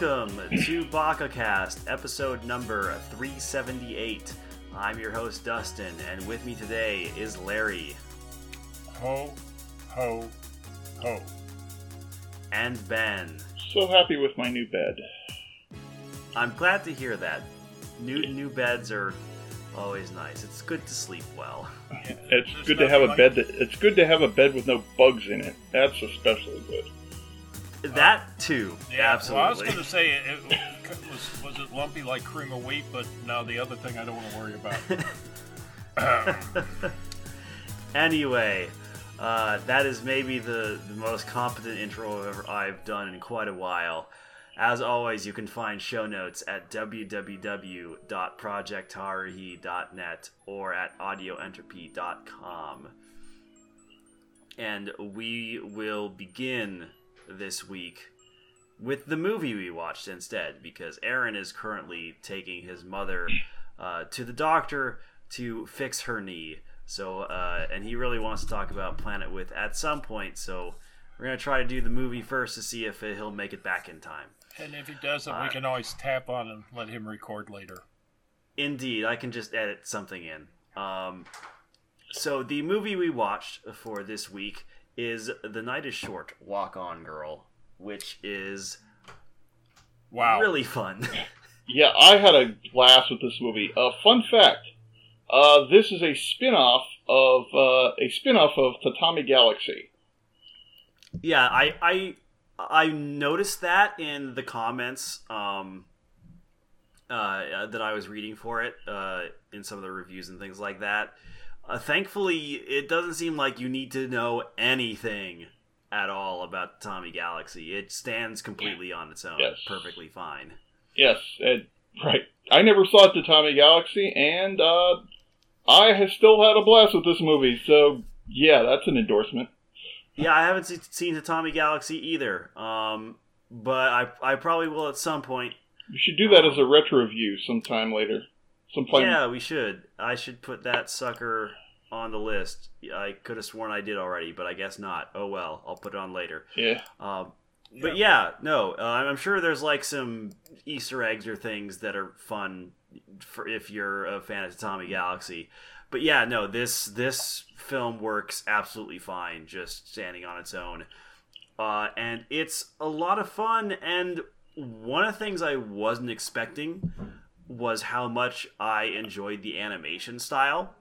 Welcome to BakaCast, episode number 378. I'm your host Dustin, and with me today is Larry Ho, ho, ho. and Ben. So happy with my new bed. I'm glad to hear that. New new beds are always nice. It's good to sleep well. It's there's good to have a bed that it's good to have a bed with no bugs in it. That's especially good. That too, yeah, absolutely. Well, I was going to say it, it was was it lumpy like cream of wheat, but now the other thing I don't want to worry about. Anyway, uh, that is maybe the, the most competent intro I've, ever, I've done in quite a while. As always, you can find show notes at www.projectharuhi.net or at audioentropy.com. And we will begin this week with the movie we watched instead, because Aaron is currently taking his mother uh, to the doctor to fix her knee. So, uh, and he really wants to talk about Planet With at some point. So, we're gonna try to do the movie first to see if he'll make it back in time. and if he doesn't, Uh, we can always tap on and let him record later. Indeed, I can just edit something in. Um, so the movie we watched for this week is "The Night Is Short: Walk On Girl," which is Wow. really fun. Yeah, I had a blast with this movie. Uh, fun fact: uh, this is a spin-off of uh, a spin-off of Tatami Galaxy. yeah, I I I noticed that in the comments um, uh, that I was reading for it uh, in some of the reviews and things like that. Uh, thankfully, it doesn't seem like you need to know anything at all about Tatami Galaxy. It stands completely on its own, Yes. perfectly fine. Yes, and, right. I never saw Tatami Galaxy, and uh, I have still had a blast with this movie. So yeah, that's an endorsement. Yeah, I haven't se- seen Tatami Galaxy either, um, but I I probably will at some point. We should do that as a retro review sometime later. Sometime. Yeah, we should. I should put that sucker on the list. I could have sworn I did already, but I guess not. Oh well, I'll put it on later. yeah. Um, but yeah, no, uh, I'm sure there's like some Easter eggs or things that are fun for if you're a fan of Tatami Galaxy. But yeah, no, this this film works absolutely fine, just standing on its own, uh, and it's a lot of fun. And one of the things I wasn't expecting was how much I enjoyed the animation style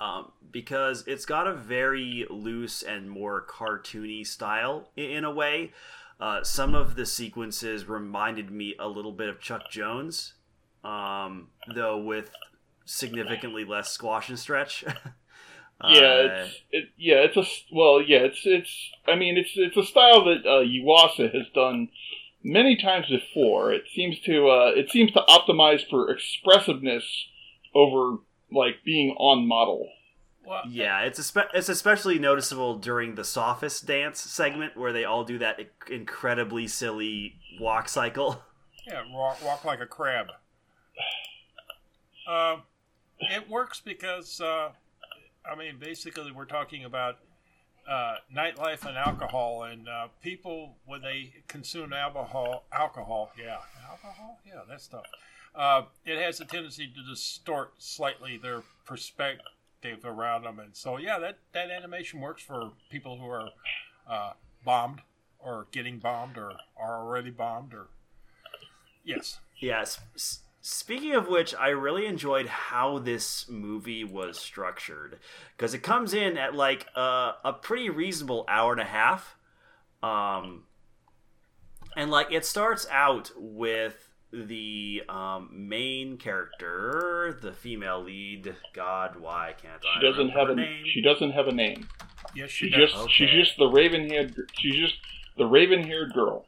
um, because it's got a very loose and more cartoony style in, in a way. Uh, some of the sequences reminded me a little bit of Chuck Jones, um, though with significantly less squash and stretch. Uh, Yeah, it's it, yeah, it's a well, yeah, it's it's. I mean, it's it's a style that uh, Yuasa has done many times before. It seems to uh, it seems to optimize for expressiveness over like being on model. Well, yeah, it's espe- it's especially noticeable during the sophist dance segment where they all do that inc- incredibly silly walk cycle. Yeah, walk, walk like a crab. Uh, it works because, uh, I mean, basically, we're talking about uh, nightlife and alcohol, and uh, people when they consume alcohol, alcohol, yeah, alcohol, yeah, that stuff. Uh, it has a tendency to distort slightly their perspective around them, and so yeah, that that animation works for people who are uh, bombed or getting bombed or are already bombed or yes. Yes. S- Speaking of which, I really enjoyed how this movie was structured because it comes in at like a, a pretty reasonable hour and a half, um, and like it starts out with the um, main character, the female lead. God, why can't I? She doesn't have her a name? she doesn't have a name. Yes, she She does. just she's just the raven haired she's just the raven haired girl.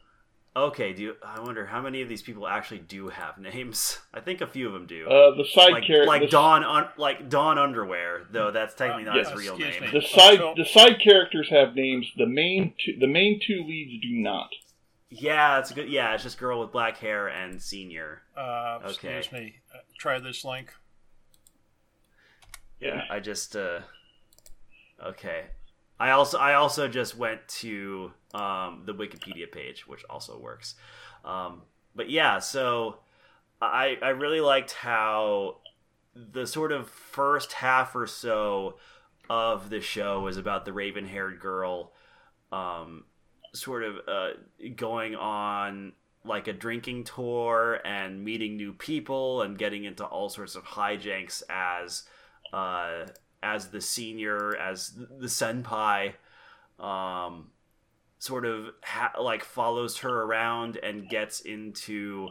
Okay, do you, I wonder how many of these people actually do have names? I think a few of them do. Uh, the side like character, like the, Dawn un, like Don Underwear, though that's technically not Uh, his real name. me. the side So- the side characters have names. The main two, the main two leads do not. Yeah, it's a good. Yeah, it's just girl with black hair and senior. Uh, Okay. Excuse me. Uh, try this link. Yeah, I just. uh Okay, I also I also just went to um, the Wikipedia page, which also works. Um, but yeah, so I I really liked how the sort of first half or so of the show is about the raven haired girl, um, sort of uh, going on like a drinking tour and meeting new people and getting into all sorts of hijinks as uh, as the senior as the senpai um, sort of ha- like follows her around and gets into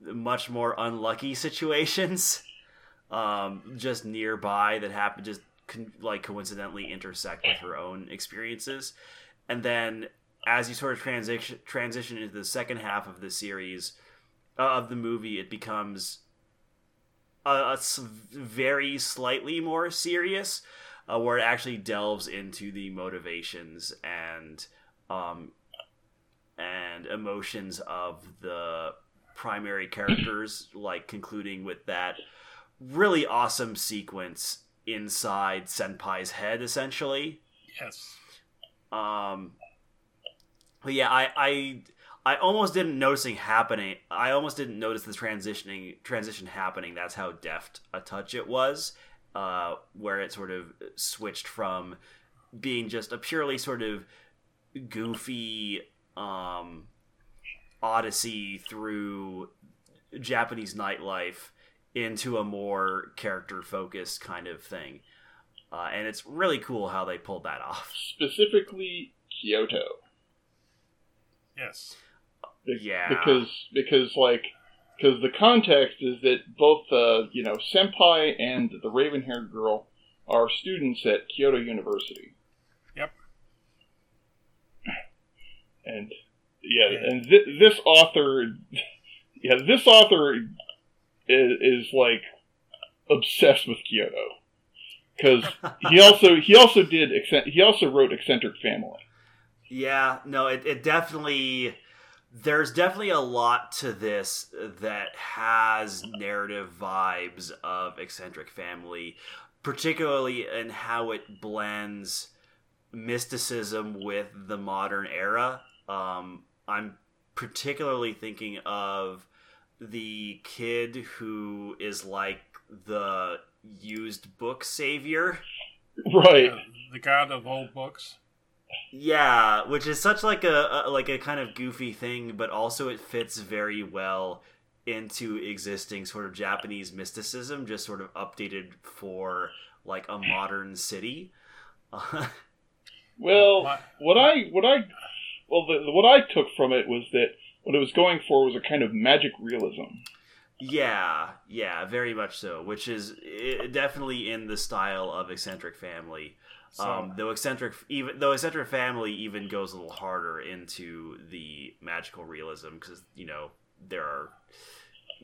much more unlucky situations um, just nearby that happen just con- like coincidentally intersect with her own experiences. And then as you sort of transition transition into the second half of the series uh, of the movie, it becomes a, a very slightly more serious, uh, where it actually delves into the motivations and um, and emotions of the primary characters, like concluding with that really awesome sequence inside Senpai's head, essentially. Yes. Um, but yeah, I, I I almost didn't noticing happening. I almost didn't notice the transitioning transition happening. That's how deft a touch it was, uh, where it sort of switched from being just a purely sort of goofy um, odyssey through Japanese nightlife into a more character focused kind of thing. Uh, and it's really cool how they pulled that off. Specifically, Kyoto. Yes. Be- Yeah. Because because like because the context is that both uh, you know senpai and the raven haired girl are students at Kyoto University. Yep. And yeah, Yeah. and th- this author, yeah, this author is, is like obsessed with Kyoto because he also he also did Eccent- he also wrote eccentric family. Yeah, no, it, it definitely there's definitely a lot to this that has narrative vibes of eccentric family, particularly in how it blends mysticism with the modern era. Um, I'm particularly thinking of the kid who is like the used book savior. Right. Uh, the god of old books. Yeah, which is such like a, a like a kind of goofy thing, but also it fits very well into existing sort of Japanese mysticism, just sort of updated for like a modern city. Well, what I what I well the, what I took from it was that what it was going for was a kind of magic realism. yeah, yeah, very much so. Which is i definitely in the style of eccentric family. So, um, though eccentric, even though eccentric family even goes a little harder into the magical realism because you know there are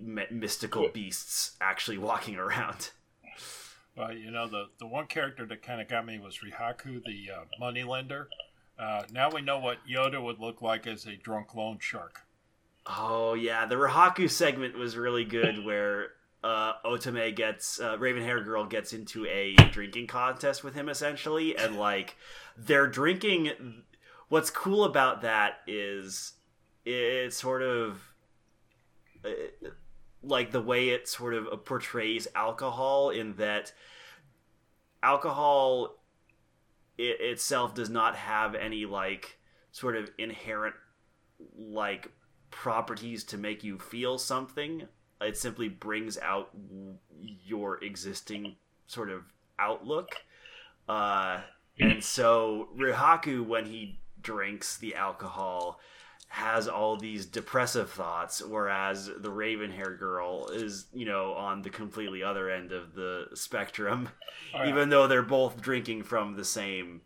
my- mystical beasts actually walking around. uh, you know, the, the one character that kind of got me was Rihaku, the uh, moneylender. Uh, now we know what Yoda would look like as a drunk loan shark. Oh yeah, the Rihaku segment was really good, where uh, Otome gets uh, Raven Hair Girl gets into a drinking contest with him essentially, and like they're drinking. What's cool about that is it sort of uh, like the way it sort of portrays alcohol in that alcohol it itself does not have any like sort of inherent like properties to make you feel something it simply brings out your existing sort of outlook uh and so rihaku when he drinks the alcohol has all these depressive thoughts whereas the raven hair girl is you know on the completely other end of the spectrum yeah. even though they're both drinking from the same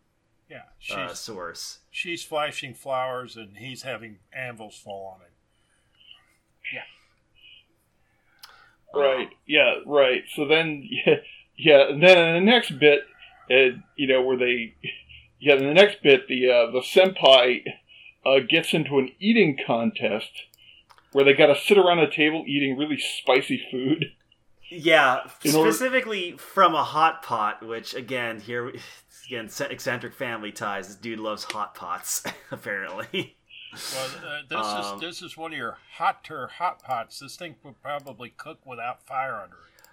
yeah, she's uh, source she's flashing flowers and he's having anvils fall on him. Right. Yeah. Right. So then, yeah, yeah. And then in the next bit, uh, you know, where they, yeah, in the next bit, the uh, the senpai uh, gets into an eating contest where they got to sit around a table eating really spicy food. Yeah, In order- specifically from a hot pot, which again here again eccentric family ties. This dude loves hot pots, apparently. Well, uh, this um, is this is one of your hotter hot pots. This thing would probably cook without fire under it.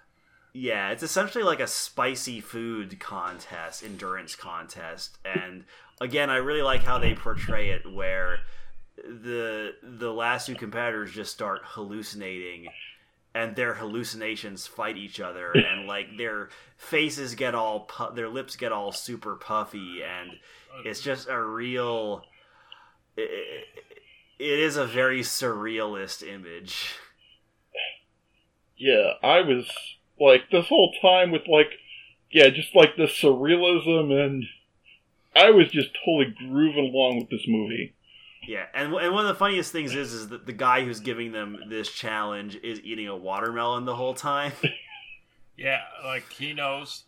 Yeah, it's essentially like a spicy food contest, endurance contest, and again, I really like how they portray it, where the the last two competitors just start hallucinating and their hallucinations fight each other and like their faces get all pu- their lips get all super puffy and it's just a real it, it is a very surrealist image yeah i was like this whole time with like yeah just like the surrealism and i was just totally grooving along with this movie yeah, and and one of the funniest things is is that the guy who's giving them this challenge is eating a watermelon the whole time. yeah, like he knows.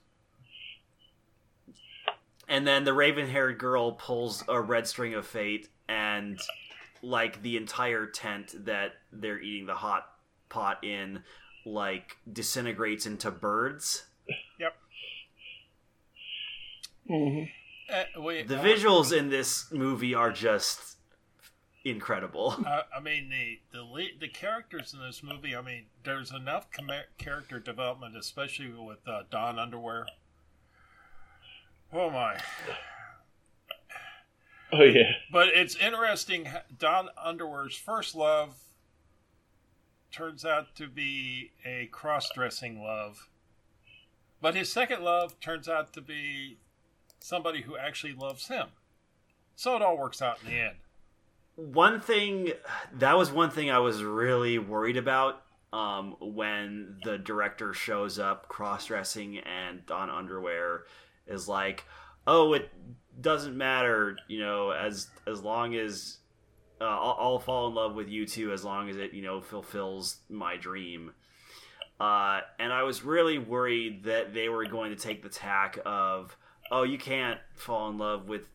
And then the raven-haired girl pulls a red string of fate, and like the entire tent that they're eating the hot pot in, like disintegrates into birds. Yep. Mm-hmm. Uh, wait, the uh, visuals in this movie are just incredible. Uh, I mean, the the lead, the characters in this movie. I mean, there's enough com- character development, especially with uh, Don Underwear. Oh my. Oh yeah. But it's interesting. Don Underwear's first love turns out to be a cross-dressing love, but his second love turns out to be somebody who actually loves him. So it all works out in the end one thing that was one thing I was really worried about um, when the director shows up cross dressing and Don underwear is like, oh, it doesn't matter, you know, as as long as uh, I'll, I'll, fall in love with you too, as long as it you know fulfills my dream. Uh, and I was really worried that they were going to take the tack of, oh, you can't fall in love with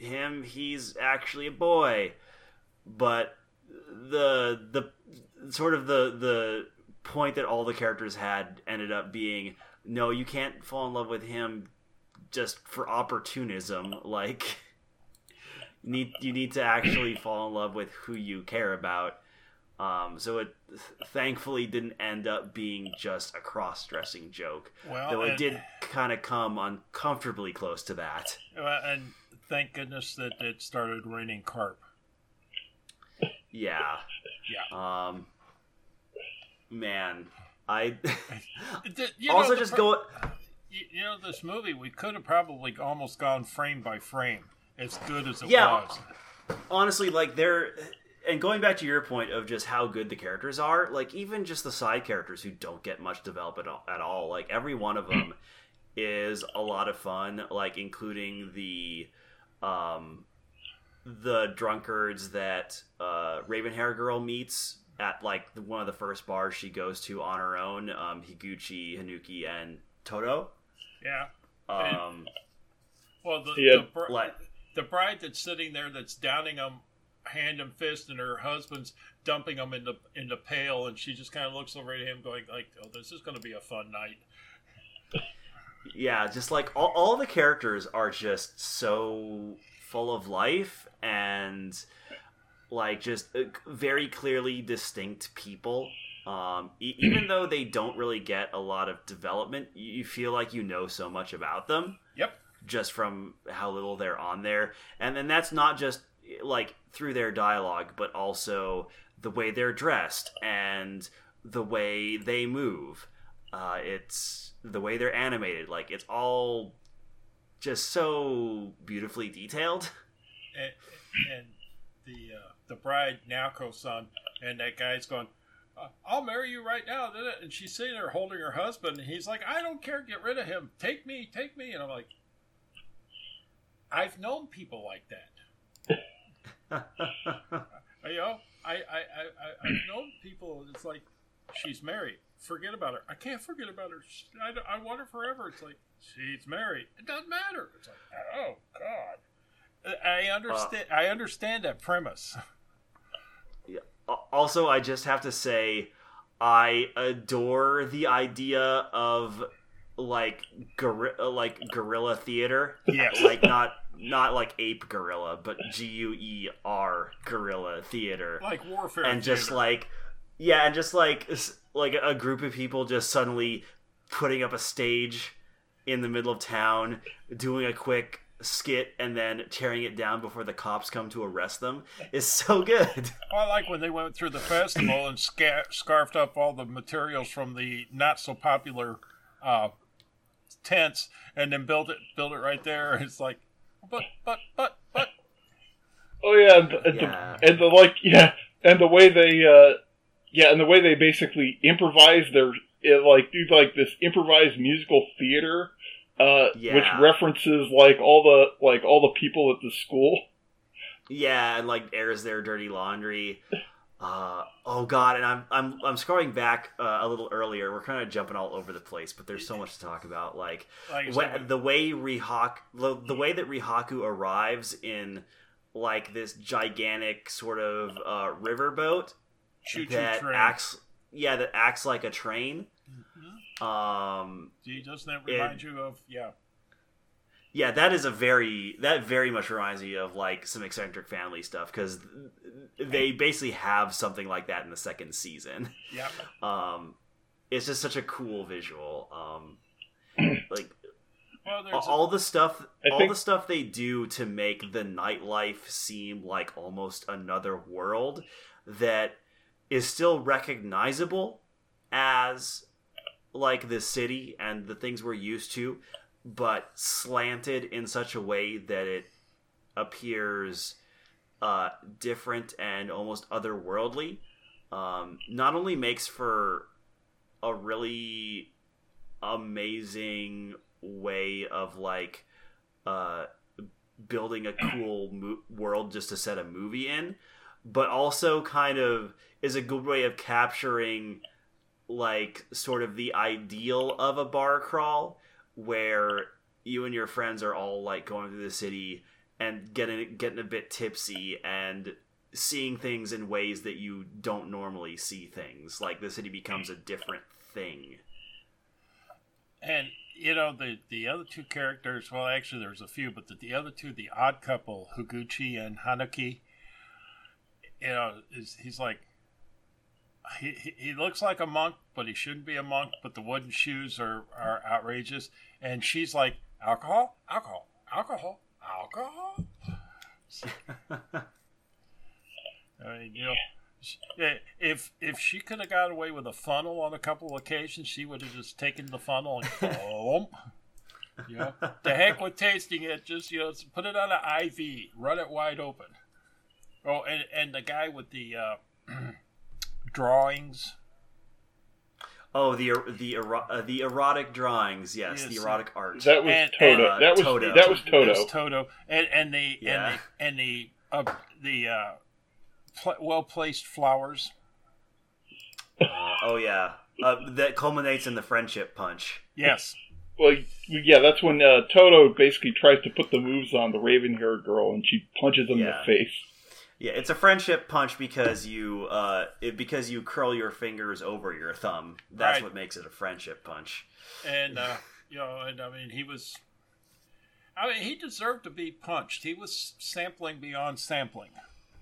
him. He's actually a boy but the the sort of the the point that all the characters had ended up being no you can't fall in love with him just for opportunism like you need you need to actually fall in love with who you care about um, so it thankfully didn't end up being just a cross-dressing joke well, though it did kind of come uncomfortably close to that and thank goodness that it started raining carp yeah. Yeah. Um. Man, I also just pro- go. You know, this movie we could have probably almost gone frame by frame, as good as it yeah, was. Honestly, like they're and going back to your point of just how good the characters are, like even just the side characters who don't get much development at all, like every one of them is a lot of fun. Like including the um the drunkards that uh, Raven Hair Girl meets at like one of the first bars she goes to on her own. Um, Higuchi, Hanuki, and Todo. Yeah. Um. well, the yeah. the, br- like, the bride that's sitting there that's downing them hand and fist, and her husband's dumping them in the in the pail, and she just kind of looks over at him, going like, "Oh, this is going to be a fun night." yeah, just like all, all the characters are just so full of life and like just uh, very clearly distinct people. Um, e- even though they don't really get a lot of development, you feel like you know so much about them. Yep. Just from how little they're on there, and then that's not just like through their dialogue, but also the way they're dressed and the way they move. Uh, it's the way they're animated. Like it's all just so beautifully detailed. And, and the uh, the bride Naoko son, and that guy's going, "I'll marry you right now," and she's sitting there holding her husband, and he's like, "I don't care, get rid of him, take me, take me," and I'm like, "I've known people like that." you know, I, I, I, I've known people. It's like she's married. Forget about her. I can't forget about her. I, I want her forever. It's like she's married. It doesn't matter. It's like, oh God. I understand. Uh, I understand that premise. Yeah. Also, I just have to say, I adore the idea of like guerrilla like guerrilla theater. Yes. Like not not like ape gorilla, but G U E R guerrilla theater. like warfare, and just theater. like yeah, and just like like a group of people just suddenly putting up a stage in the middle of town, doing a quick skit and then tearing it down before the cops come to arrest them is so good. I like when they went through the festival and sca- scarfed up all the materials from the not so popular uh, tents, and then built it built it right there. It's like, but but but but Oh yeah, and, and, Yeah. The, and the like yeah, and the way they uh yeah, and the way they basically improvise their it, like do like this improvised musical theater uh which references like all the like all the people at the school. Yeah, and like airs their dirty laundry. Uh, oh god, and I'm I'm I'm scrolling back uh, a little earlier. We're kind of jumping all over the place, but there's so much to talk about. Like like when, the way Rihaku, the, the way that Rihaku arrives in like this gigantic sort of uh, riverboat choo choo that train. acts, yeah, that acts like a train. Um, Gee, doesn't that remind you of yeah? yeah, that is a very that very much reminds me of like some eccentric family stuff because they basically have something like that in the second season. Yeah, Um, it's just such a cool visual. Um, like well, there's a- all the stuff I all think- the stuff they do to make the nightlife seem like almost another world that is still recognizable as like the city and the things we're used to but slanted in such a way that it appears uh, different and almost otherworldly um, not only makes for a really amazing way of like uh, building a cool mo- world just to set a movie in, but also kind of is a good way of capturing like sort of the ideal of a bar crawl where you and your friends are all like going through the city and getting getting a bit tipsy and seeing things in ways that you don't normally see things like the city becomes a different thing and you know the the other two characters. Well, actually, there's a few, but the, the other two, the odd couple, Higuchi and Hanuki. You know, is he's like. He, he, he looks like a monk, but he shouldn't be a monk. But the wooden shoes are, are outrageous, and she's like alcohol, alcohol, alcohol, alcohol. I mean, you know, eh, if if she could have got away with a funnel on a couple of occasions, she would have just taken the funnel and boom. You know, the heck with tasting it. Just you know, put it on an IV, run it wide open. Oh, and and the guy with the uh, drawings. Oh, the the uh, the erotic drawings, yes, the Yes, erotic art. That was And- Toto. uh, that was Toto. that was Toto. There's Toto, and and the Yeah. and the and the uh, the uh, pl- well placed flowers. Uh, oh yeah, uh, that culminates in the friendship punch. Yes. Well, yeah, that's when uh, Toto basically tries to put the moves on the raven-haired girl, and she punches him in the face. Yeah, it's a friendship punch because you uh, it, because you curl your fingers over your thumb. That's Right. what makes it a friendship punch. and uh, you know, and I mean, he was. I mean, he deserved to be punched. He was sampling beyond sampling.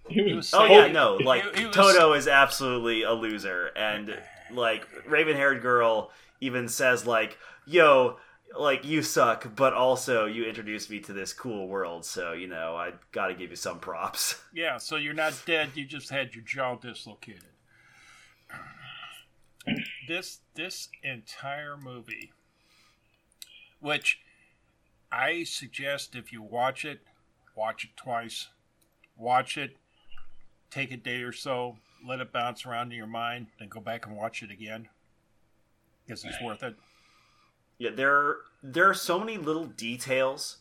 He was, He was Oh So- yeah, no, like he- he was- Toto is absolutely a loser, and like raven haired girl even says like, "Yo, like you suck, but also you introduced me to this cool world, so you know I got to give you some props." Yeah, so you're not dead. You just had your jaw dislocated. This this entire movie, which I suggest if you watch it, watch it twice, watch it, take a day or so, let it bounce around in your mind, then go back and watch it again. Because it's worth it. Yeah, there there are so many little details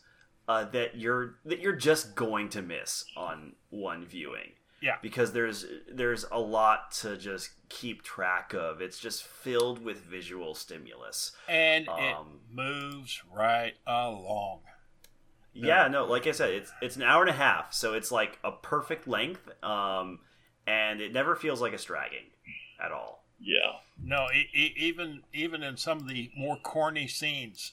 uh, that you're that you're just going to miss on one viewing. Yeah. because there's there's a lot to just keep track of. It's just filled with visual stimulus. And Um, it moves right along. Yeah, no, like I said, it's it's an hour and a half, so it's like a perfect length, um, and it never feels like it's dragging at all. Yeah. No, e- e- even even in some of the more corny scenes,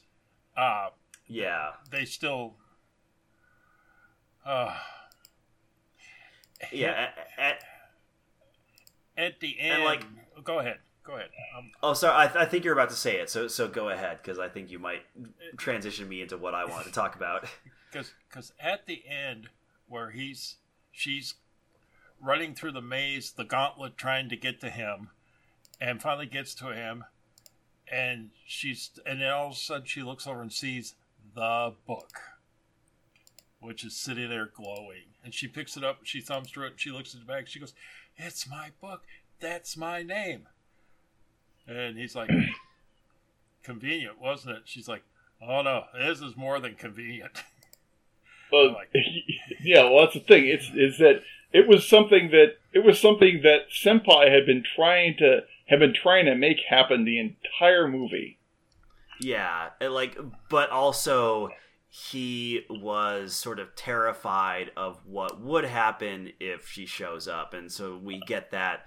uh, Yeah. they still. Uh, Yeah. a- a- At the end, like- go ahead, go ahead. Um, oh, sorry. I, I think you're about to say it. So so go ahead because I think you might transition me into what I wanted to talk about. because because at the end where he's she's running through the maze the gauntlet trying to get to him and finally gets to him and she's and then all of a sudden she looks over and sees the book which is sitting there glowing and she picks it up she thumbs through it and she looks at the back she goes it's my book that's my name and he's like convenient wasn't it she's like oh no this is more than convenient Well, like yeah. Well, that's the thing. It's is that it was something that it was something that Senpai had been trying to had been trying to make happen the entire movie. Yeah, like, but also he was sort of terrified of what would happen if she shows up, and so we get that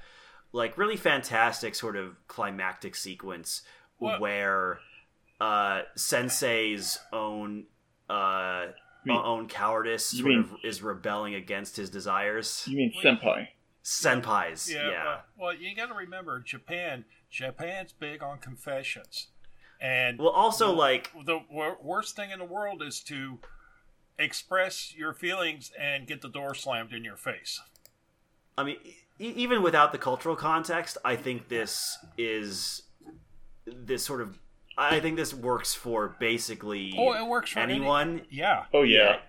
like really fantastic sort of climactic sequence What? where uh, Sensei's own uh, mean- own cowardice sort mean- of is rebelling against his desires. You mean. Senpai? Senpais, Yeah. yeah. Well, well, you got to remember, Japan. Japan's big on confessions, and Well, also like the wor- worst thing in the world is to express your feelings and get the door slammed in your face. I mean, e- even without the cultural context, I think this is this sort of. I think this works for basically Oh, it works for any- anyone, Yeah. Oh yeah.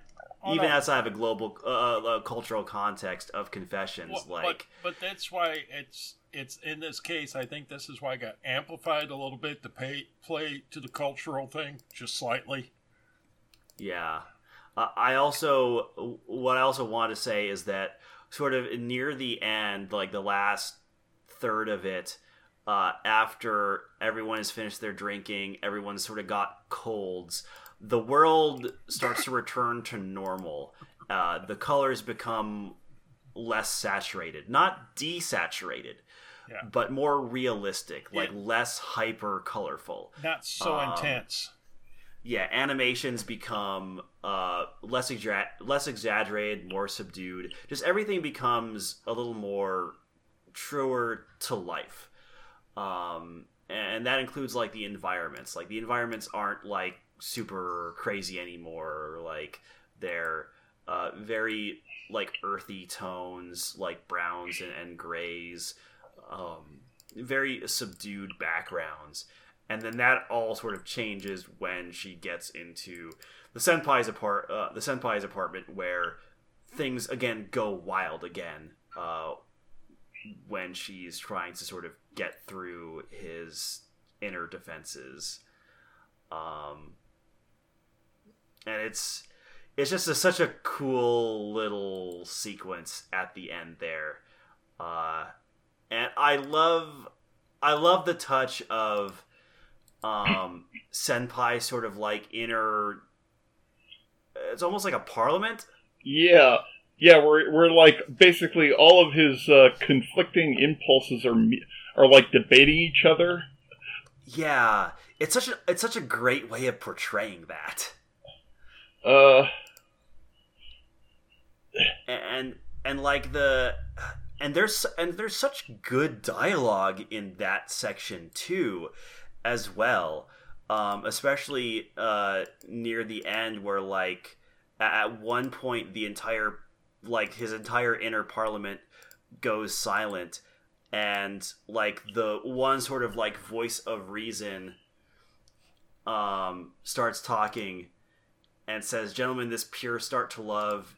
Even no. outside of a global uh, uh, cultural context of confessions. Well, like, but, but that's why it's it's in this case. I think this is why it got amplified a little bit to pay play to the cultural thing just slightly. Yeah. Uh, I also, what I also want to say is that sort of near the end, like the last third of it, uh, after everyone has finished their drinking, everyone's sort of got colds, the world starts to return to normal. Uh, the colors become less saturated, not desaturated, Yeah. but more realistic, like Yeah. less hyper colorful Not so Um, intense. yeah, animations become uh, less exa- less exaggerated, more subdued. Just everything becomes a little more truer to life, um, and that includes like the environments. Like the environments aren't like super crazy anymore. Like they're uh, very like earthy tones, like browns and, and grays, um, very subdued backgrounds and then that all sort of changes when she gets into the senpai's apart uh, the senpai's apartment where things again go wild again uh, when she's trying to sort of get through his inner defenses um and it's it's just a, such a cool little sequence at the end there uh and i love i love the touch of um senpai sort of like inner it's almost like a parliament Yeah. Yeah. We're we're like basically all of his uh, conflicting impulses are are like debating each other. yeah it's such a it's such a great way of portraying that Uh. and and like the and there's and there's such good dialogue in that section too as well um especially uh near the end where like at one point the entire like his entire inner parliament goes silent and like the one sort of like voice of reason um starts talking and says gentlemen this pure start to love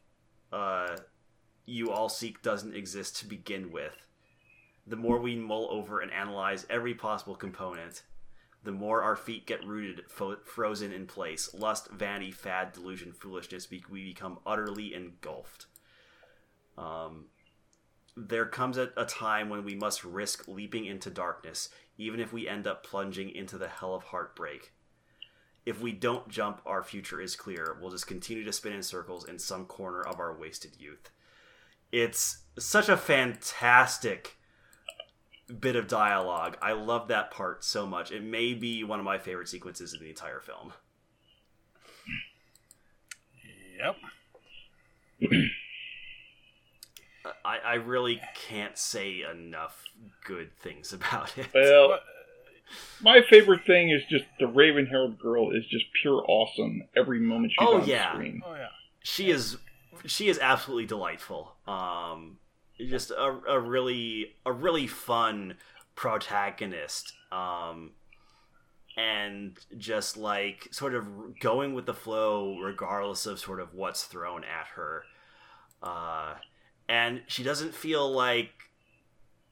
uh you all seek doesn't exist to begin with. The more we mull over and analyze every possible component, the more our feet get rooted, fo- frozen in place. Lust, vanity, fad, delusion, foolishness, we, we become utterly engulfed. Um, there comes a, a time when we must risk leaping into darkness, even if we end up plunging into the hell of heartbreak. If we don't jump, our future is clear. We'll just continue to spin in circles in some corner of our wasted youth it's such a fantastic bit of dialogue. I love that part so much. It may be one of my favorite sequences in the entire film. Yep. I, I really can't say enough good things about it. Well, But, my favorite thing is just the raven-haired girl is just pure awesome every moment she's Oh, on yeah. screen. oh yeah. she is she is absolutely delightful. Um, just a, a really a really fun protagonist. Um, and just like sort of going with the flow, regardless of sort of what's thrown at her. Uh, and she doesn't feel like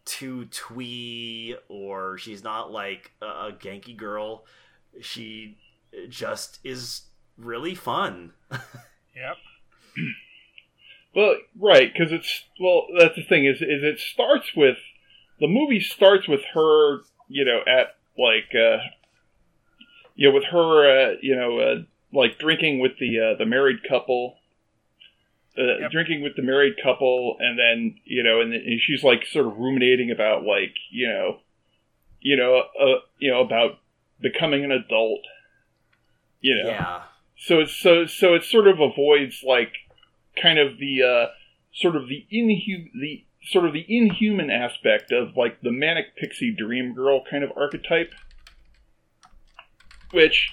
too twee or she's not like a, a genki girl. She just is really fun. Yep. Well, right, because it's well. That's the thing is, is it starts with the movie starts with her, you know, at like, uh, you know, with her, uh, you know, uh, like drinking with the uh, the married couple, uh, Yep. drinking with the married couple, and then you know, and, and she's like sort of ruminating about like, you know, you know, uh, you know, about becoming an adult, you know, Yeah. so it's so so it sort of avoids like kind of the uh, sort of the inhu the sort of the inhuman aspect of like the manic pixie dream girl kind of archetype, which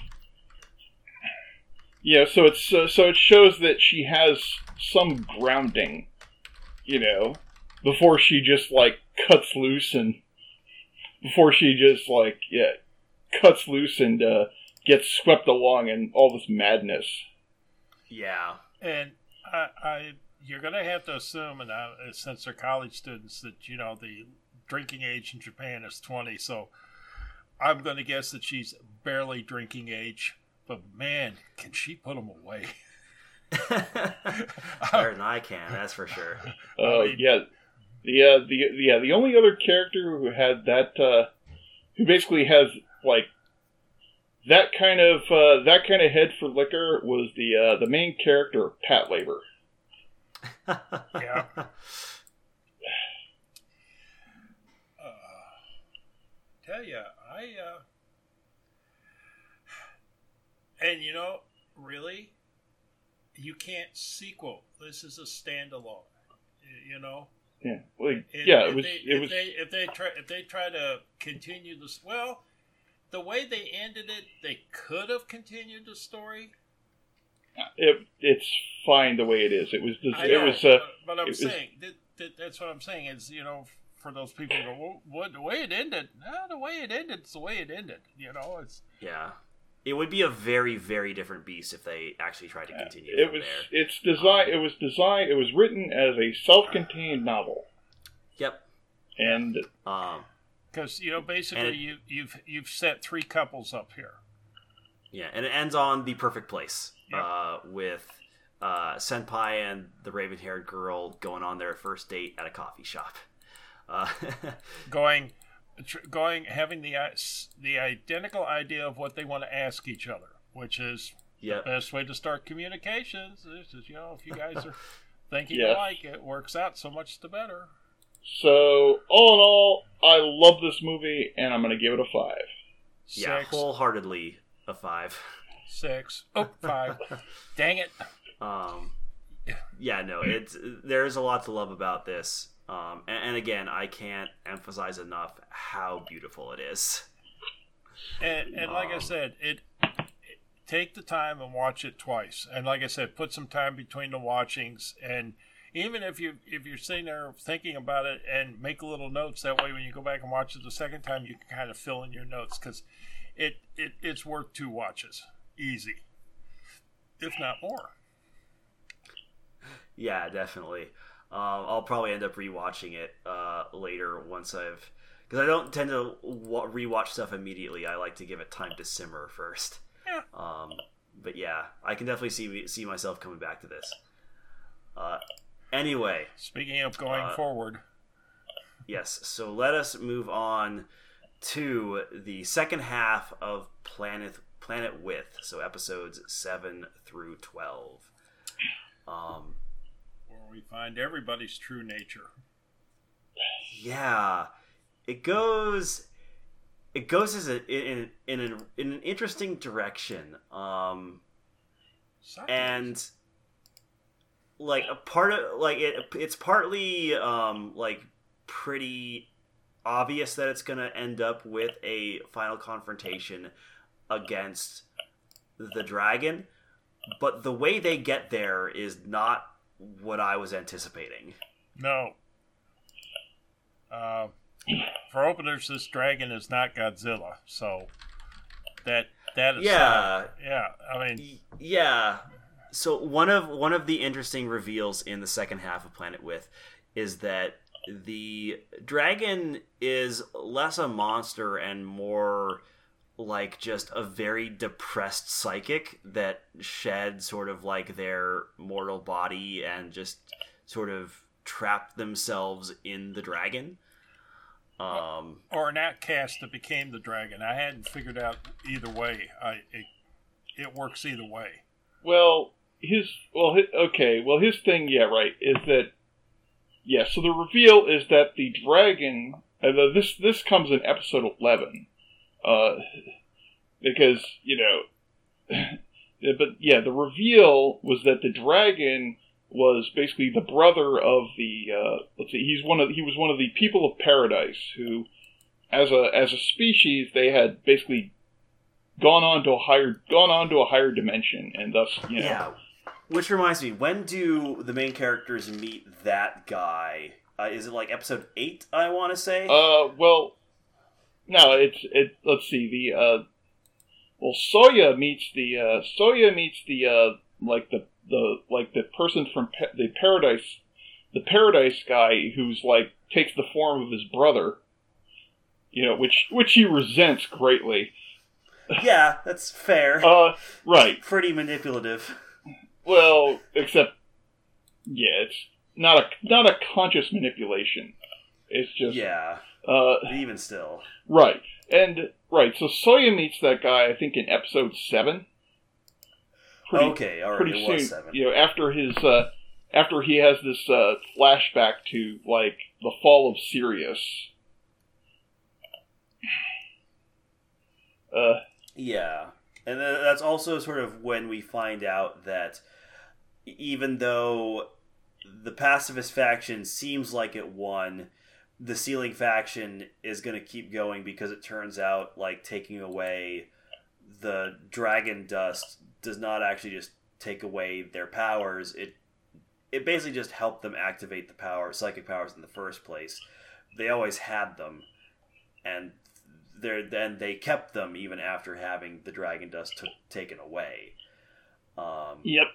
yeah. So it's so, so it shows that she has some grounding, you know, before she just like cuts loose and before she just like yeah cuts loose and uh, gets swept along in all this madness. Yeah. And I, I you're going to have to assume, and uh, since they're college students, that you know the drinking age in Japan is 20. So I'm going to guess that she's barely drinking age. But man, can she put them away? Better than I can, that's for sure. Uh, yeah, the uh, the yeah the only other character who had that uh, who basically has like that kind of uh, that kind of head for liquor was the uh, the main character Patlabor. Yeah. Uh, tell you, I uh, and you know, really, you can't sequel. This is a standalone. You know, Yeah, like If- yeah, if it was They, it if was they if they try if they try to continue this, well, the way they ended it, they could have continued the story. it, it's fine the way it is. It was I it know, was uh, but, but I'm it was- saying that, that, that's what I'm saying is you know for those people who go, well, what the way it ended? No, the way it ended is the way it ended. You know, it's yeah. It would be a very, very different beast if they actually tried to continue it from was there. it's design it was designed it was written as a self-contained novel Yep. and Um, because you know basically And it- you you've you've set three couples up here. yeah, and it ends on the perfect place Yep. uh, with uh, Senpai and the raven-haired girl going on their first date at a coffee shop. Uh, going tr- going having the the identical idea of what they want to ask each other which is yep. the best way to start communications this is you know if you guys are thinking Yes. alike it works out so much the better so all in all I love this movie and I'm gonna give it a five. Yeah, wholeheartedly a five. six oh five dang it Um, yeah, no, it's there's a lot to love about this. Um, and, and again, I can't emphasize enough how beautiful it is. and, and like i Um, said it, it take the time and watch it twice. And like i said put some time between the watchings. And even if you if you're sitting there thinking about it and make little notes that way when you go back and watch it the second time you can kind of fill in your notes. Because it, it it's worth two watches. Easy. If not more. Yeah, definitely. Um, I'll probably end up rewatching it uh, later once I've because I don't tend to wa- rewatch stuff immediately. I like to give it time to simmer first. Yeah. Um, but yeah, I can definitely see see myself coming back to this. Uh, anyway, speaking of going Uh, forward Yes, so let us move on to the second half of Planet Planet With, so episodes seven through twelve. Um, we find everybody's true nature yeah, it goes it goes as a, in in an in an interesting direction. Um, and like a part of like it it's partly um like pretty obvious that it's going to end up with a final confrontation against the dragon but the way they get there is not what I was anticipating. No. Uh, for openers, this dragon is not Godzilla, so that that is yeah yeah. I mean yeah. So one of one of the interesting reveals in the second half of Planet With is that the dragon is less a monster and more like just a very depressed psychic that shed sort of like their mortal body and just sort of trapped themselves in the dragon. Um, or an outcast that became the dragon. I hadn't figured out either way. I it, it works either way. Well, his well, his, okay. Well, his thing, yeah, right, is that yeah. So the reveal is that the dragon. Uh, this this comes in episode eleven uh, because you know, but yeah, the reveal was that the dragon was basically the brother of the uh, let's see, he's one of he was one of the people of paradise who, as a as a species, they had basically gone on to a higher gone on to a higher dimension, and thus you know. Yeah. Which reminds me, when do the main characters meet that guy? Uh, is it like episode eight? I want to say. Uh, well, no, it's it. Let's see. The uh, well, Soya meets the uh, Soya meets the uh, like the the like the person from pa- the paradise, the paradise guy who's like takes the form of his brother. You know, which which he resents greatly. Yeah, that's fair. uh, right. Pretty manipulative. Well, except yeah, it's not a not a conscious manipulation. It's just yeah. Uh, even still, right and right. So Soya meets that guy. I think in episode seven. Pretty, okay, all right. Pretty soon, seven. you know, after his uh, after he has this uh, flashback to like the fall of Sirius. Uh, yeah, and that's also sort of when we find out that even though the pacifist faction seems like it won, the sealing faction is going to keep going because it turns out like taking away the dragon dust does not actually just take away their powers. It it basically just helped them activate the power psychic powers in the first place. They always had them and then they kept them even after having the dragon dust t- taken away. Um, yep.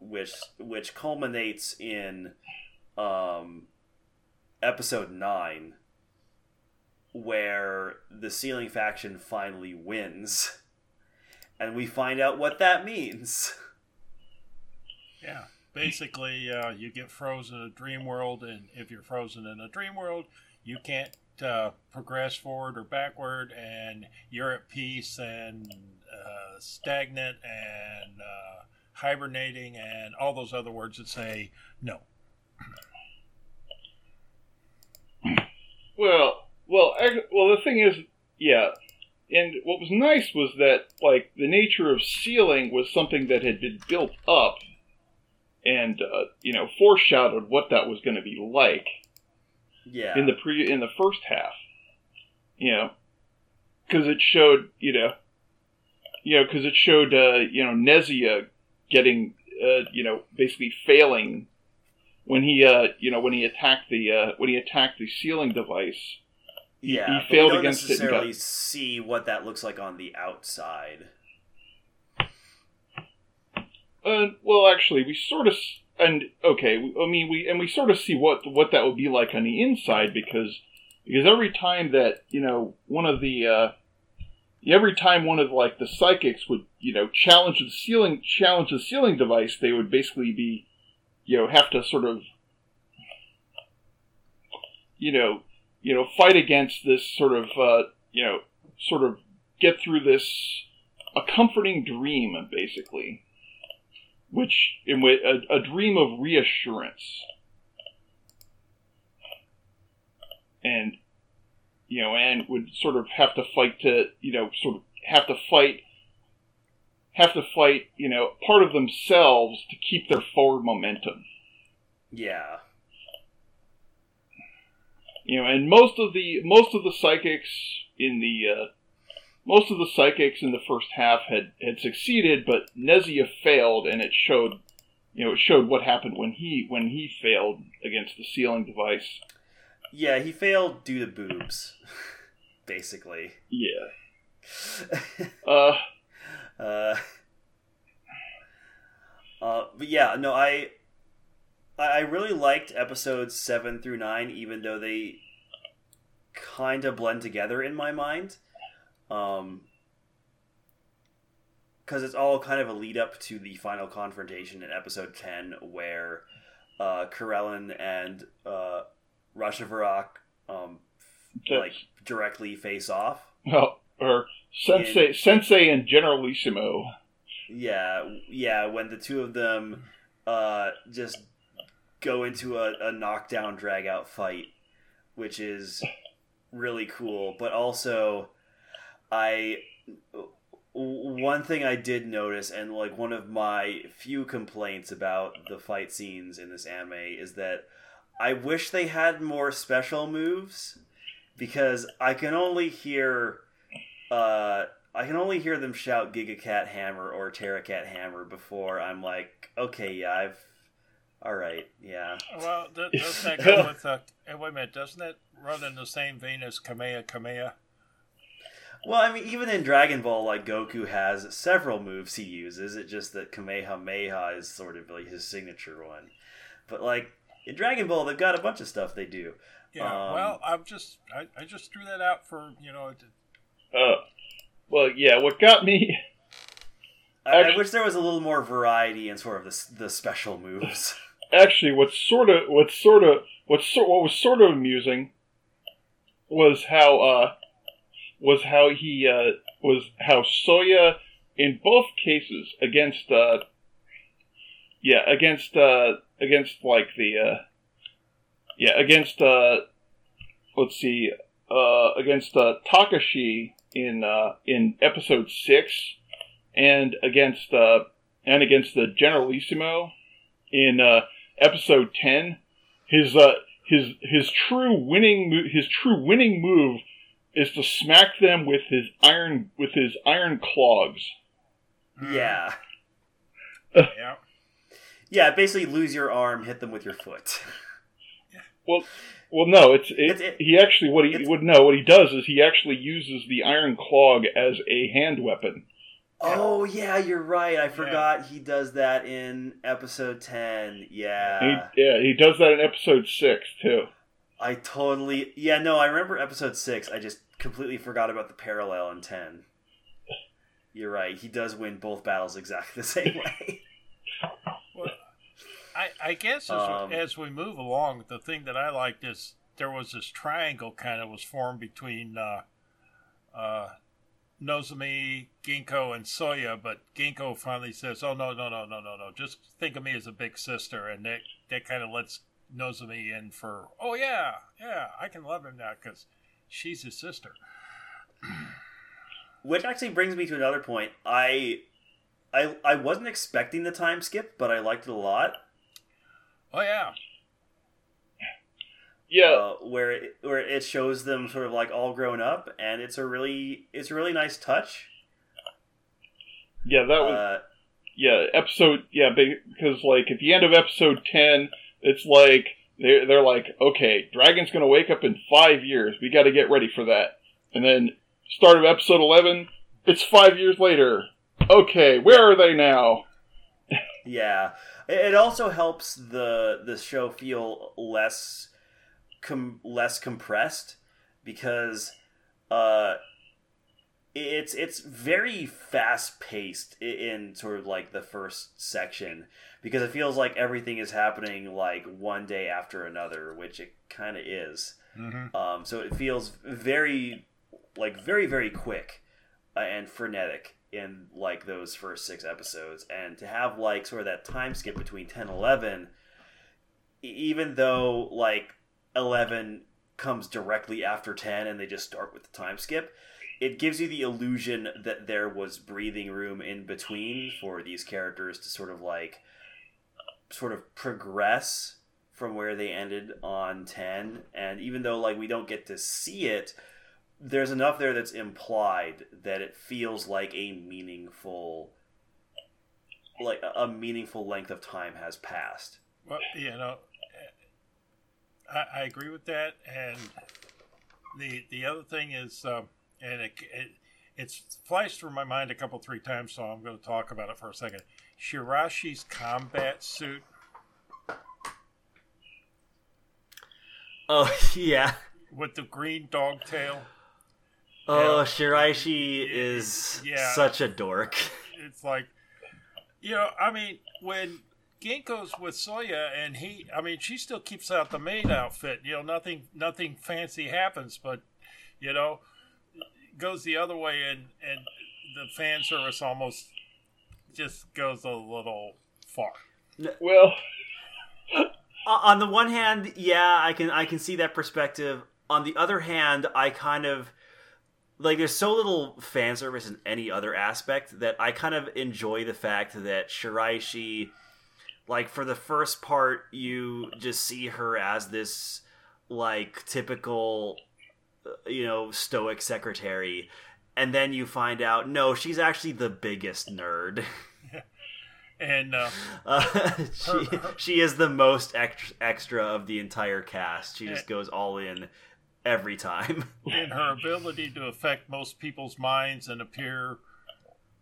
which which culminates in um, episode nine, where the sealing faction finally wins, and we find out what that means. Yeah, basically, uh, you get frozen in a dream world, and if you're frozen in a dream world, you can't uh, progress forward or backward, and you're at peace and uh, stagnant and uh, hibernating, and all those other words that say no. Well, well, well. The thing is, yeah. And what was nice was that, like, the nature of sealing was something that had been built up, and uh, you know, foreshadowed what that was going to be like. Yeah. In the pre, in the first half, you know, because it showed, you know, you know, because it showed, uh, you know, Nezia getting, uh, you know, basically failing when he uh, you know when he attacked the uh, when he attacked the sealing device. Yeah, he failed against it. Necessarily got... see what that looks like on the outside. Uh, well, actually, we sort of and okay. I mean, we and we sort of see what what that would be like on the inside because because every time that you know one of the uh, every time one of like the psychics would you know challenge the sealing challenge the sealing device, they would basically be you know have to sort of you know you know fight against this sort of uh, you know sort of get through this a comforting dream basically which in a, a dream of reassurance. And you know, and would sort of have to fight to you know sort of have to fight have to fight you know part of themselves to keep their forward momentum. Yeah. You know, and most of the most of the psychics in the uh, most of the psychics in the first half had had succeeded, but Nesia failed, and it showed you know, it showed what happened when he when he failed against the sealing device. Yeah, he failed due to boobs, basically. Yeah. uh. Uh. Uh. But yeah, no, I. I really liked episodes seven through nine, even though they kind of blend together in my mind. Um, because it's all kind of a lead up to the final confrontation in episode 10 where uh Karelin and uh Rasha um like directly face off. Oh, or Sensei in, Sensei and Generalissimo. Yeah, yeah, when the two of them uh just go into a, a knockdown drag out fight, which is really cool, but also I one thing I did notice, and like one of my few complaints about the fight scenes in this anime, is that I wish they had more special moves because I can only hear, uh, I can only hear them shout Giga Cat Hammer or Terra Cat Hammer before I'm like, okay, yeah, I've, all right, yeah. Well, doesn't that go with? Uh, wait a minute, doesn't it run in the same vein as Kamehameha? Well, I mean, even in Dragon Ball, like Goku has several moves he uses. It's just that Kamehameha is sort of like his signature one. But like in Dragon Ball, they've got a bunch of stuff they do. Yeah. Um, well, I'm just I, I just threw that out for you know. Uh, well, yeah. What got me. I, actually, I wish there was a little more variety in sort of the the special moves. Actually, what's sort of what's sort of what's sort what was sort of amusing was how uh was how he uh, was how Soya in both cases against uh, yeah against uh, against like the uh, yeah against uh, let's see uh, against uh, Takashi in uh, in episode six and against uh, and against the Generalissimo in uh, episode ten his uh, his his true winning his true winning move is to smack them with his iron with his iron clogs. Yeah. yeah. Yeah, basically lose your arm, hit them with your foot. Well, well, no. It's, it, it's it, he actually what he would know. What he does is he actually uses the iron clog as a hand weapon. Oh yeah, you're right. I forgot yeah. he does that in episode ten. Yeah, he, yeah, he does that in episode six too. I totally yeah no I remember episode six. I just completely forgot about the parallel in ten. You're right. He does win both battles exactly the same way. I I guess as, um, as we move along, the thing that I liked is there was this triangle kind of was formed between uh, uh, Nozomi, Ginko, and Soya, but Ginko finally says, "Oh no, no, no, no, no, no! Just think of me as a big sister," and that that kind of lets Nozomi in for, oh yeah, yeah, I can love him now because she's his sister. Which actually brings me to another point. I, I, I wasn't expecting the time skip, but I liked it a lot. Oh yeah. Yeah, uh, where it, where it shows them sort of like all grown up, and it's a really it's a really nice touch. Yeah, that was uh, yeah episode yeah because like at the end of episode ten, it's like they're they're like, okay, Dragon's gonna wake up in five years. We got to get ready for that. And then start of episode eleven, it's five years later. Okay, where are they now? yeah, it also helps the the show feel less com- less compressed because uh it's it's very fast paced in sort of like the first section because it feels like everything is happening like one day after another, which it kind of is. Mm-hmm. Um, so it feels very like very very quick uh, and frenetic in like those first six episodes, and to have like sort of that time skip between 10 and 11 even though like 11 comes directly after 10 and they just start with the time skip it gives you the illusion that there was breathing room in between for these characters to sort of like sort of progress from where they ended on 10 and even though like we don't get to see it there's enough there that's implied that it feels like a meaningful like a meaningful length of time has passed. Well you know i, I agree with that and the the other thing is um, and it, it it's flashed through my mind a couple three times so i'm going to talk about it for a second. Shiraishi's combat suit. Oh yeah. With the green dog tail Oh, yeah. Shiraishi is yeah. such a dork. It's like, you know, I mean, when Ginko's with Soya, and he, I mean, she still keeps out the maid outfit. You know, nothing, nothing fancy happens, but you know, goes the other way, and and the fan service almost just goes a little far. Well, on the one hand, yeah, I can I can see that perspective. On the other hand, I kind of like there's so little fan service in any other aspect that I kind of enjoy the fact that Shiraishi like for the first part you just see her as this like typical uh, you know stoic secretary and then you find out no she's actually the biggest nerd. And uh, uh, she, her, her, she is the most extra, extra of the entire cast. She just goes all in every time. in her ability to affect most people's minds and appear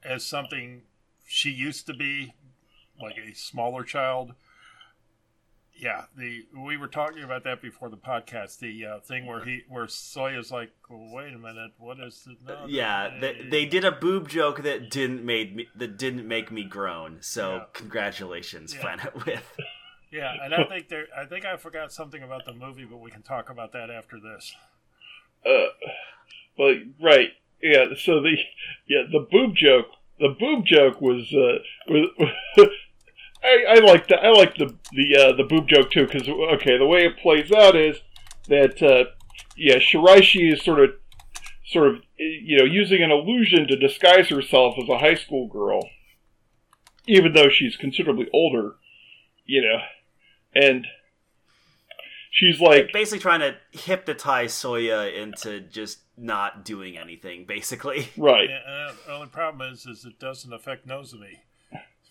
as something she used to be, like a smaller child. Yeah, the we were talking about that before the podcast. The uh, thing where he where Soya's like, well, "Wait a minute, what is it?" No, yeah, they, they did a boob joke that didn't made me that didn't make me groan. So yeah. congratulations, yeah. Planet With. Yeah, and I think there. I think I forgot something about the movie, but we can talk about that after this. Uh, well, right, yeah. So the yeah the boob joke. The boob joke was uh, was. I, I like that. I like the the uh, the boob joke too because okay, the way it plays out is that uh, yeah, Shiraishi is sort of sort of you know using an illusion to disguise herself as a high school girl, even though she's considerably older, you know and she's like basically trying to hypnotize Soya into just not doing anything, basically. Right. Yeah, the only problem is, is it doesn't affect Nozomi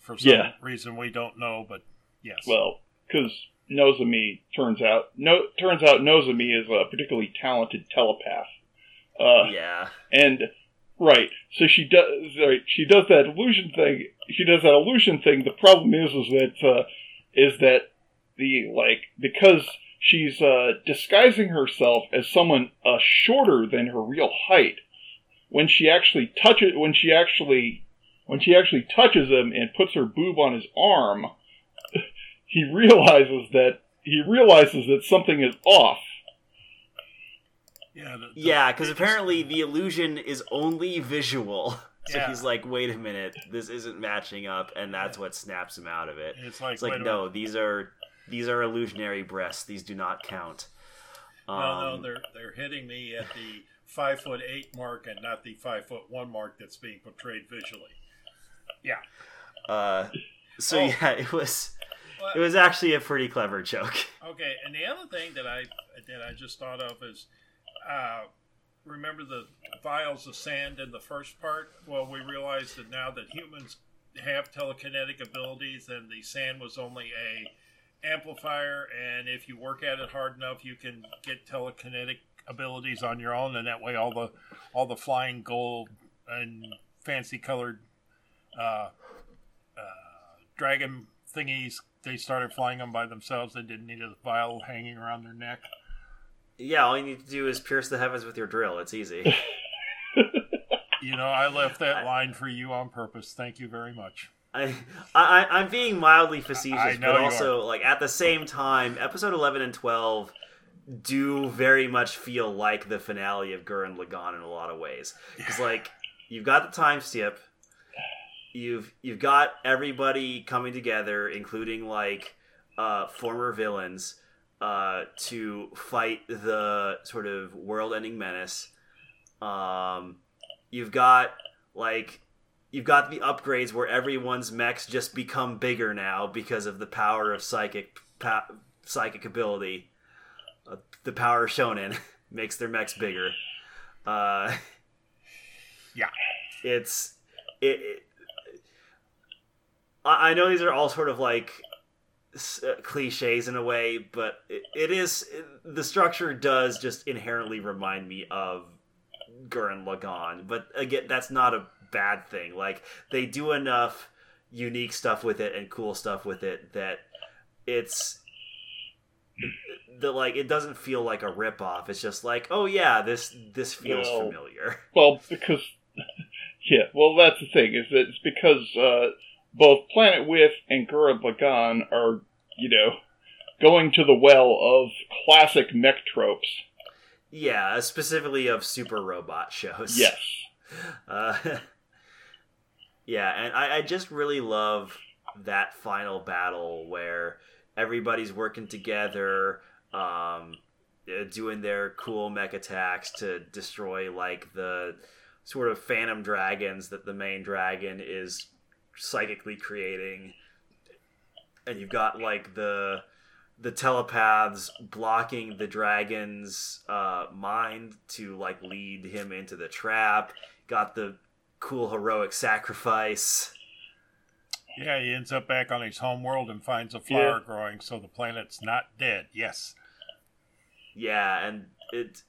for some yeah. reason we don't know, but yes. Well, because Nozomi turns out no turns out Nozomi is a particularly talented telepath. Uh, yeah. And right, so she does right, she does that illusion thing. She does that illusion thing. The problem is, is that uh, is that the like because she's uh, disguising herself as someone uh, shorter than her real height. When she actually touches, when she actually, when she actually touches him and puts her boob on his arm, he realizes that he realizes that something is off. Yeah, the, the, yeah, because apparently the illusion is only visual. So yeah. he's like, "Wait a minute, this isn't matching up," and that's what snaps him out of it. It's like, it's like no, these are these are illusionary breasts. These do not count. Um, no, no, they're they're hitting me at the five foot eight mark and not the five foot one mark that's being portrayed visually. Yeah. Uh, so oh. yeah, it was. Well, it was actually a pretty clever joke. Okay, and the other thing that I that I just thought of is, uh, remember the vials of sand in the first part? Well, we realized that now that humans have telekinetic abilities, and the sand was only a amplifier, and if you work at it hard enough, you can get telekinetic abilities on your own, and that way all the all the flying gold and fancy colored uh, uh, dragon thingies they started flying them by themselves. They didn't need a vial hanging around their neck. Yeah, all you need to do is pierce the heavens with your drill. It's easy. you know, I left that line for you on purpose. Thank you very much. I, I I'm being mildly facetious, but also like at the same time, episode eleven and twelve do very much feel like the finale of Gurren Lagann in a lot of ways. Because like you've got the time skip, you've you've got everybody coming together, including like uh, former villains. uh, to fight the sort of world-ending menace. Um, you've got like you've got the upgrades where everyone's mechs just become bigger now because of the power of psychic pa- psychic ability. Uh, the power of shonen makes their mechs bigger. Uh, Yeah. it's it, it I know these are all sort of like uh, cliches in a way, but it, it is the structure does just inherently remind me of Gurren Lagann. But again, that's not a bad thing. Like they do enough unique stuff with it and cool stuff with it that it's the like it doesn't feel like a rip off. It's just like, oh yeah, this this feels Well, familiar. Well, because yeah, well that's the thing is that it's because uh, both Planet With and Gurren Lagann are you know going to the well of classic mech tropes. Yeah, specifically of super robot shows. Yes. Uh, yeah, and I, I just really love that final battle where everybody's working together, um, uh, doing their cool mech attacks to destroy like the sort of phantom dragons that the main dragon is psychically creating, and you've got like the the telepaths blocking the dragon's uh, mind to like lead him into the trap. Got the cool heroic sacrifice. Yeah, he ends up back on his home world and finds a flower Yeah. growing, so the planet's not dead. Yes. Yeah, and it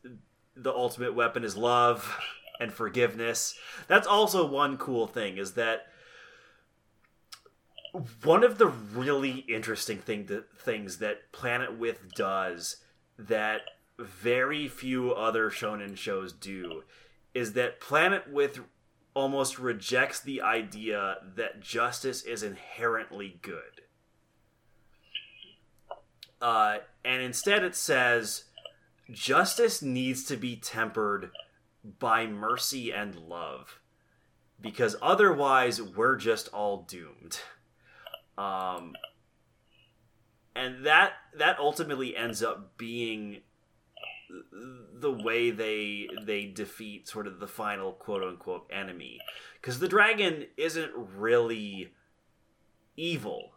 the ultimate weapon is love and forgiveness. That's also one cool thing is that one of the really interesting thing that, things that Planet With does that very few other shonen shows do is that Planet With almost rejects the idea that justice is inherently good. Uh, and instead it says justice needs to be tempered by mercy and love because otherwise we're just all doomed um and that that ultimately ends up being the way they they defeat sort of the final quote unquote enemy because the dragon isn't really evil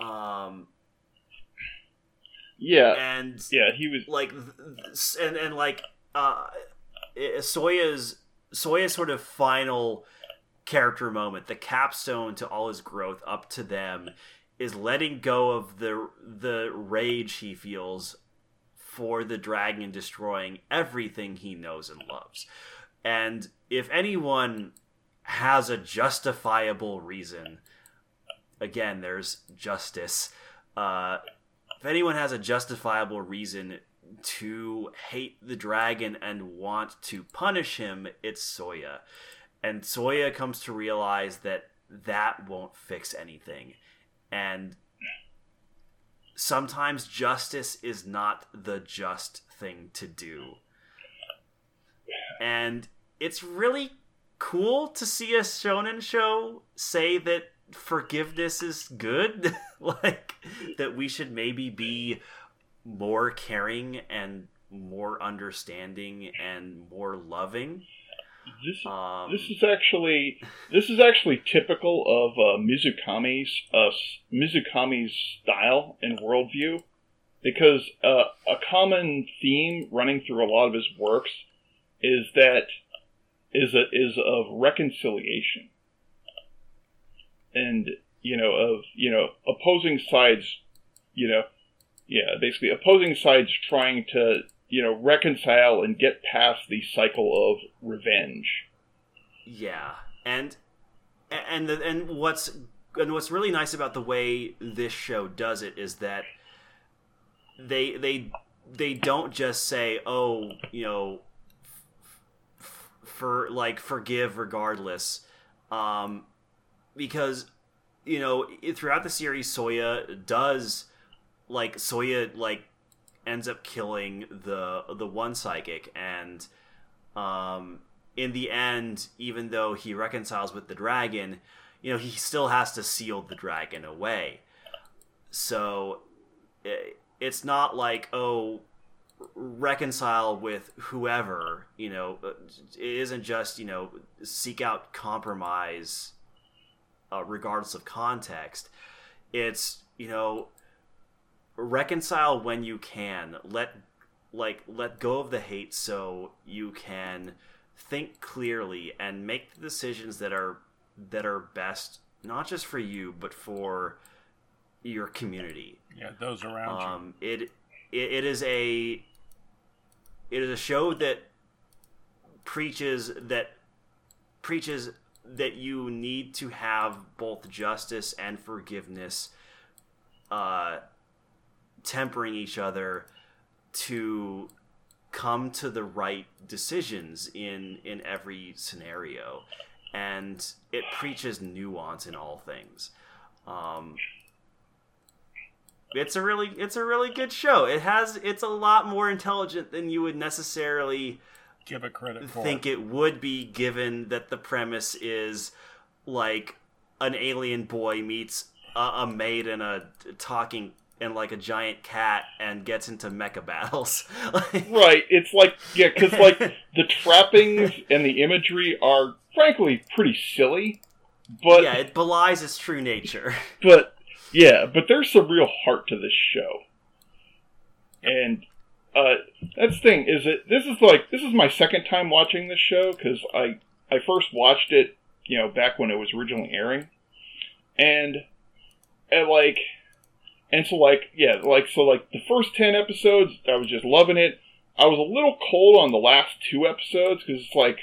um Yeah. and Yeah, he was. like and and like uh Soya's Soya's sort of final character moment, the capstone to all his growth up to them is letting go of the the rage he feels for the dragon destroying everything he knows and loves. And if anyone has a justifiable reason, again, there's justice. Uh, if anyone has a justifiable reason to hate the dragon and want to punish him, it's Soya. And Soya comes to realize that that won't fix anything. And sometimes justice is not the just thing to do. And it's really cool to see a shonen show say that forgiveness is good. like, that we should maybe be more caring and more understanding and more loving. This, Um, this is actually this is actually typical of uh, Mizukami's uh, Mizukami's style and worldview, because uh, a common theme running through a lot of his works is that is a, is of reconciliation, and you know of you know opposing sides, you know, yeah, basically opposing sides trying to you know reconcile and get past the cycle of revenge. Yeah, and and the, and what's and what's really nice about the way this show does it is that they they they don't just say, "Oh, you know, for like forgive regardless," um, because you know throughout the series, Soya does like Soya like ends up killing the the one psychic and um in the end even though he reconciles with the dragon you know he still has to seal the dragon away. So eh, it's not like oh reconcile with whoever you know it isn't just you know seek out compromise uh, regardless of context. It's you know reconcile when you can. Let like let go of the hate so you can think clearly and make the decisions that are that are best not just for you but for your community. Yeah, those around um, it, it it is a it is a show that preaches that preaches that you need to have both justice and forgiveness uh, tempering each other to come to the right decisions in in every scenario and it preaches nuance in all things um, it's a really it's a really good show it has it's a lot more intelligent than you would necessarily. Give it credit for. think it would be given that the premise is like an alien boy meets a, a maid and a talking and like a giant cat and gets into mecha battles. Right. It's like yeah, because like the trappings and the imagery are frankly pretty silly, but yeah, it belies its true nature. but yeah, but there's some real heart to this show, and uh, that's the thing is that this is like this is my second time watching this show because I I first watched it you know back when it was originally airing, and and like and so like yeah like so like the first ten episodes I was just loving it. I was a little cold on the last two episodes because it's like,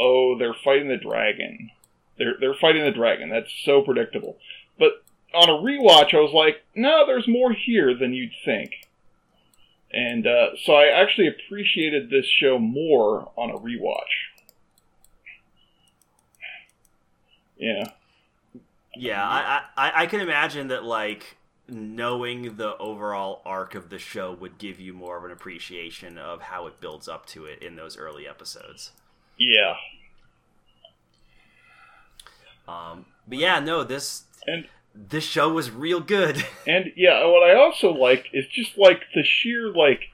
oh, they're fighting the dragon. They're they're fighting the dragon. That's so predictable. But on a rewatch, I was like, no, there's more here than you'd think. And uh, so I actually appreciated this show more on a rewatch. Yeah. Yeah, I, I I can imagine that like knowing the overall arc of the show would give you more of an appreciation of how it builds up to it in those early episodes. Yeah. Um, but yeah, no, this And this show was real good. And yeah, what I also like is just like the sheer like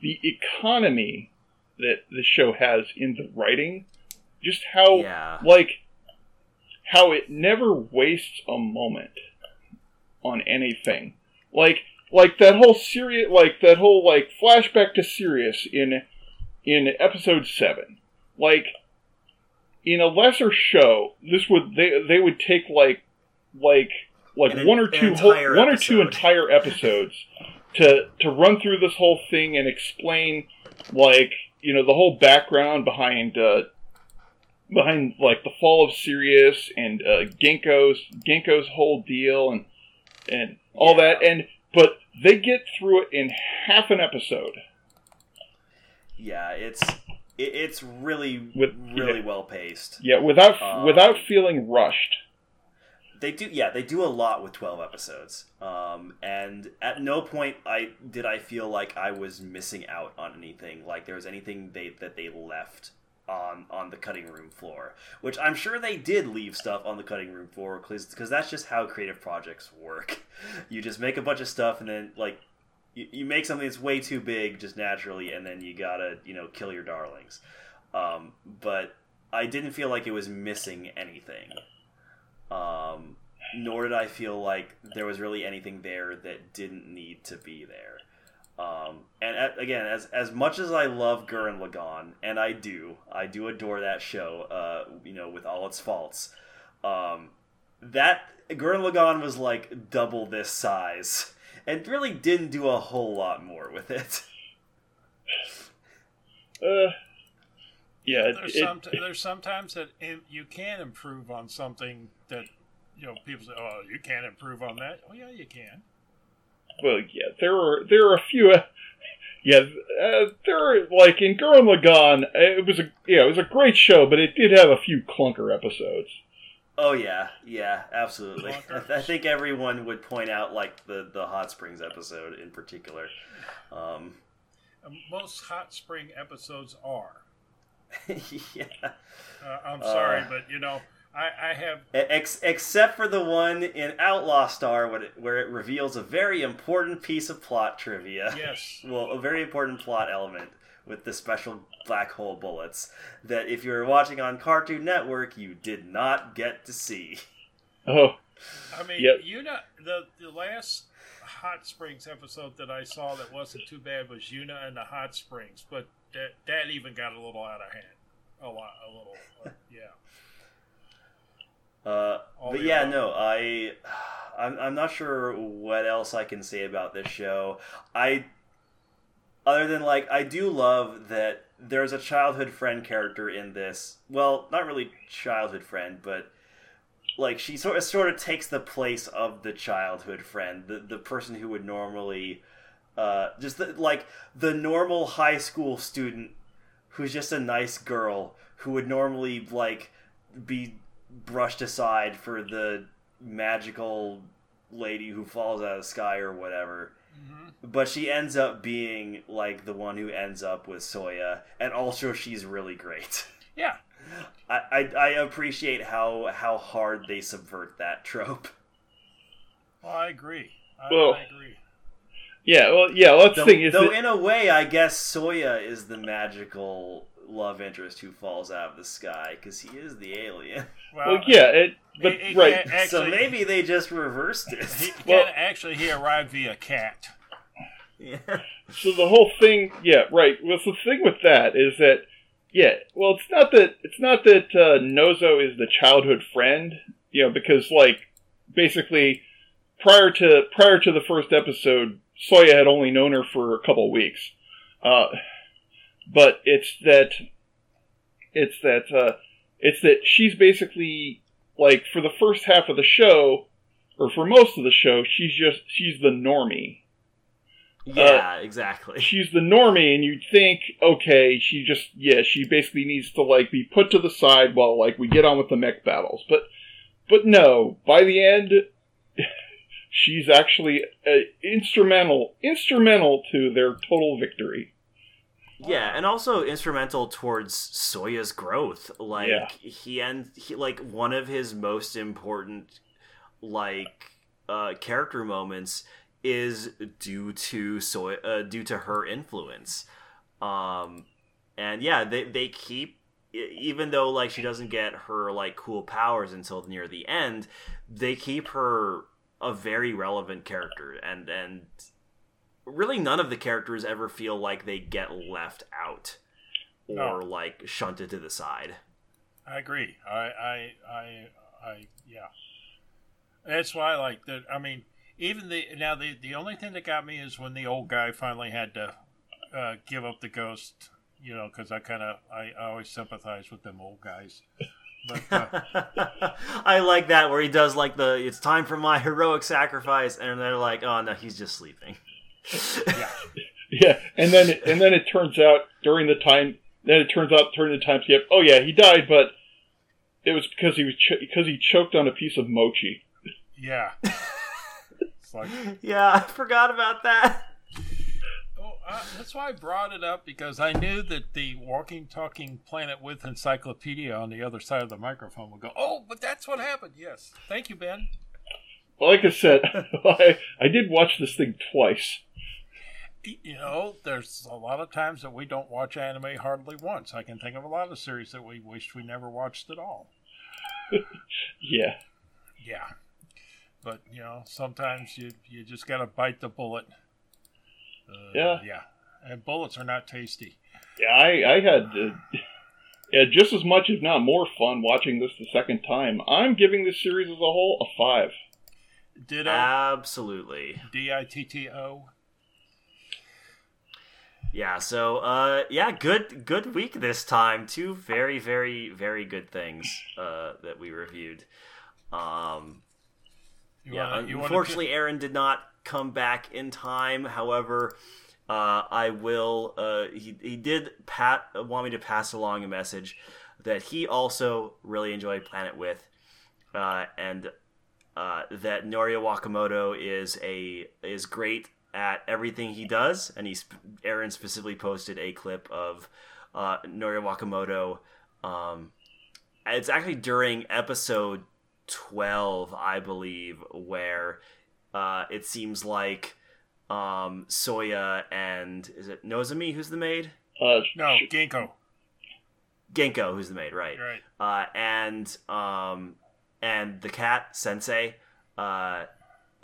the economy that the show has in the writing. Just how yeah, like how it never wastes a moment on anything. Like like that whole Sirius like that whole like flashback to Sirius in in episode 7. Like in a lesser show, this would they they would take like like like An- one or two whole, one or two entire episodes to to run through this whole thing and explain like you know the whole background behind uh, behind like the fall of Sirius and uh, Ginko's Ginko's whole deal and and all Yeah. that and but they get through it in half an episode. yeah, it's it, it's really With- really yeah. well paced. Yeah, without Um, without feeling rushed. They do, yeah, they do a lot with twelve episodes, um, and at no point I did I feel like I was missing out on anything. Like there was anything they that they left on on the cutting room floor, which I'm sure they did leave stuff on the cutting room floor because that's just how creative projects work. You just make a bunch of stuff and then like you, you make something that's way too big just naturally, and then you gotta you know kill your darlings. Um, but I didn't feel like it was missing anything um, nor did I feel like there was really anything there that didn't need to be there. Um, and a again, as as much as I love Gurren Lagann, and I do, I do adore that show. Uh, you know, with all its faults, um, that Gurren Lagann was like double this size, and really didn't do a whole lot more with it. Uh, yeah, it, There's it- some there's sometimes that if you can improve on something that you know people say, oh, you can't improve on that. Oh yeah, you can. Well, yeah, there are there are a few. Uh, yeah, uh, there are like in Gurren Lagann. It was a yeah, it was a great show, but it did have a few clunker episodes. Oh yeah, yeah, absolutely. I, Clunkers. I think everyone would point out like the the hot springs episode in particular. Um, Most hot spring episodes are. yeah, Uh, I'm sorry, Uh. but you know I, I have Ex- except for the one in Outlaw Star where it, where it reveals a very important piece of plot trivia. yes. well, a very important plot element with the special black hole bullets that if you were watching on Cartoon Network, you did not get to see. Oh, I mean, Yep. you know, the the last Hot Springs episode that I saw that wasn't too bad was Yuna and the Hot Springs, but that that even got a little out of hand. A lot, a little, uh, yeah. Uh, but yeah, no, I, I'm, I'm not sure what else I can say about this show. I, other than like, I do love that there's a childhood friend character in this. Well, not really childhood friend, but like she sort of sort of takes the place of the childhood friend, the the person who would normally, uh, just the, like the normal high school student who's just a nice girl who would normally like be brushed aside for the magical lady who falls out of the sky or whatever. hmm But she ends up being like the one who ends up with Soya, and also she's really great. Yeah, I, I, I appreciate how how hard they subvert that trope. well, I agree. I, Well, I agree. yeah. Well, yeah. Well, that's Though, the thing is though that, in a way, I guess Soya is the magical love interest who falls out of the sky because he is the alien. well, yeah. It, but it- it right. Actually, so maybe they just reversed it. he Well- actually he arrived via cat. yeah. So the whole thing, yeah, right. Well, so the thing with that is that, yeah, well, it's not that it's not that uh, Nozo is the childhood friend, you know, because like basically prior to prior to the first episode, Soya had only known her for a couple weeks, uh, but it's that it's that uh, it's that she's basically like for the first half of the show, or for most of the show, she's just she's the normie Yeah, exactly. she's the normie, and you'd think, okay, she just yeah, she basically needs to like be put to the side while like we get on with the mech battles. But but no, by the end, she's actually uh, instrumental instrumental to their total victory. Yeah, and also instrumental towards Soya's growth. Like Yeah. he and he like one of his most important like uh character moments is due to Soya uh, due to her influence. Um and yeah, they they keep even though like she doesn't get her like cool powers until near the end, they keep her a very relevant character and and really none of the characters ever feel like they get left out or No. like shunted to the side. I agree. I, I, I, I, yeah. That's why I like that. I mean, even the now the the only thing that got me is when the old guy finally had to uh, give up the ghost. You know, because I kind of I, I always sympathize with them old guys. But uh, I like that where he does like the it's time for my heroic sacrifice and they're like, "Oh no, he's just sleeping." Yeah, Yeah, and then it, and then it turns out during the time then it turns out during the time skip, oh yeah, he died, but it was because he was ch- because he choked on a piece of mochi. yeah. It's like yeah, I forgot about that. Oh, uh, that's why I brought it up because I knew that the walking, talking planet with encyclopedia on the other side of the microphone would go, "Oh, but that's what happened." Yes, thank you, Ben. Well, like I said, I, I did watch this thing twice. You know, there's a lot of times that we don't watch anime hardly once. I can think of a lot of series that we wished we never watched at all. Yeah, Yeah, but you know, sometimes you you just got to bite the bullet. Uh, Yeah. yeah, and bullets are not tasty. yeah, I I had uh, yeah just as much, if not more, fun watching this the second time. I'm giving this series as a whole a five. Ditto. Absolutely. D I T T O. Yeah, so uh yeah, good good week this time. Two very very very good things uh that we reviewed. Um You yeah, wanna- you wanna unfortunately Aaron did not come back in time. However, uh I will uh he he did pat want me to pass along a message that he also really enjoyed Planet with uh and uh, that Norio Wakamoto is a is great at everything he does, and he's Aaron specifically posted a clip of uh, Norio Wakamoto um, it's actually during episode 12, I believe, where uh, it seems like um, Soya and is it Nozomi who's the maid? Uh, No, Ginko. Genko who's the maid, right? Right. Uh, and um, and the cat Sensei. Uh,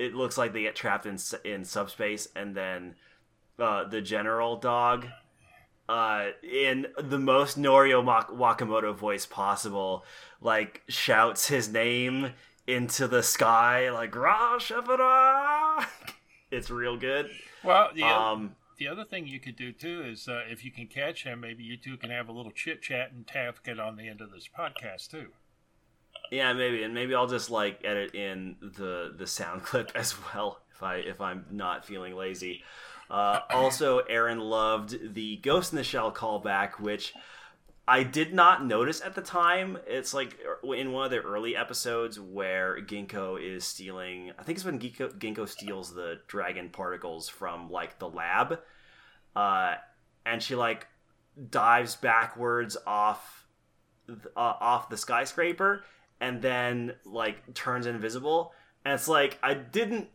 it looks like they get trapped in in subspace, and then uh, the general dog, uh, in the most Norio Mak- Wakamoto voice possible, like shouts his name into the sky, like "Ra Shepara." It's real good. Well, the, Um, the other thing you could do too is uh, if you can catch him, maybe you two can have a little chit chat and task it on the end of this podcast too. Yeah, maybe, and maybe I'll just like edit in the the sound clip as well if I if I'm not feeling lazy. Uh, also, Aaron loved the Ghost in the Shell callback, which I did not notice at the time. It's like in one of the early episodes where Ginko is stealing. I think it's when Ginko, Ginko steals the dragon particles from like the lab, uh, and she like dives backwards off uh, off the skyscraper and then like turns invisible. And it's like i didn't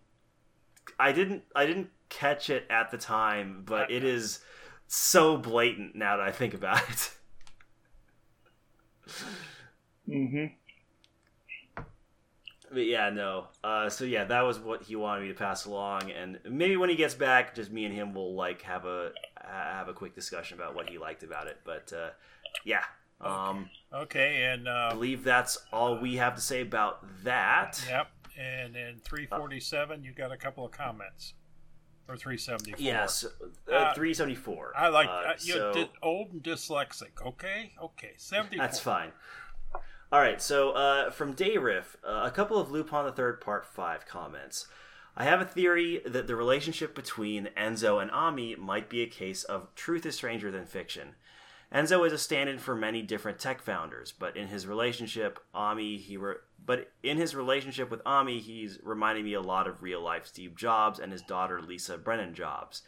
i didn't i didn't catch it at the time but it is so blatant now that i think about it. Mm-hmm. But yeah no. Uh so yeah that was what he wanted me to pass along and maybe when he gets back just me and him will like have a have a quick discussion about what he liked about it. But uh yeah um Okay, and uh, i uh, believe that's all we have to say about that yep, and in three forty seven, you got a couple of comments, or three seventy four. Yes, uh, Uh, 374. I like Uh, uh, you so did old and dyslexic. Okay, okay, seventy. that's fine. All right, so uh, from Dayriff, uh, a couple of Lupin the Third Part Five comments. I have a theory that the relationship between Enzo and Ami might be a case of truth is stranger than fiction. Enzo is a stand-in for many different tech founders, but in his relationship, Ami, he re- but in his relationship with Ami, he's reminding me a lot of real-life Steve Jobs and his daughter Lisa Brennan Jobs.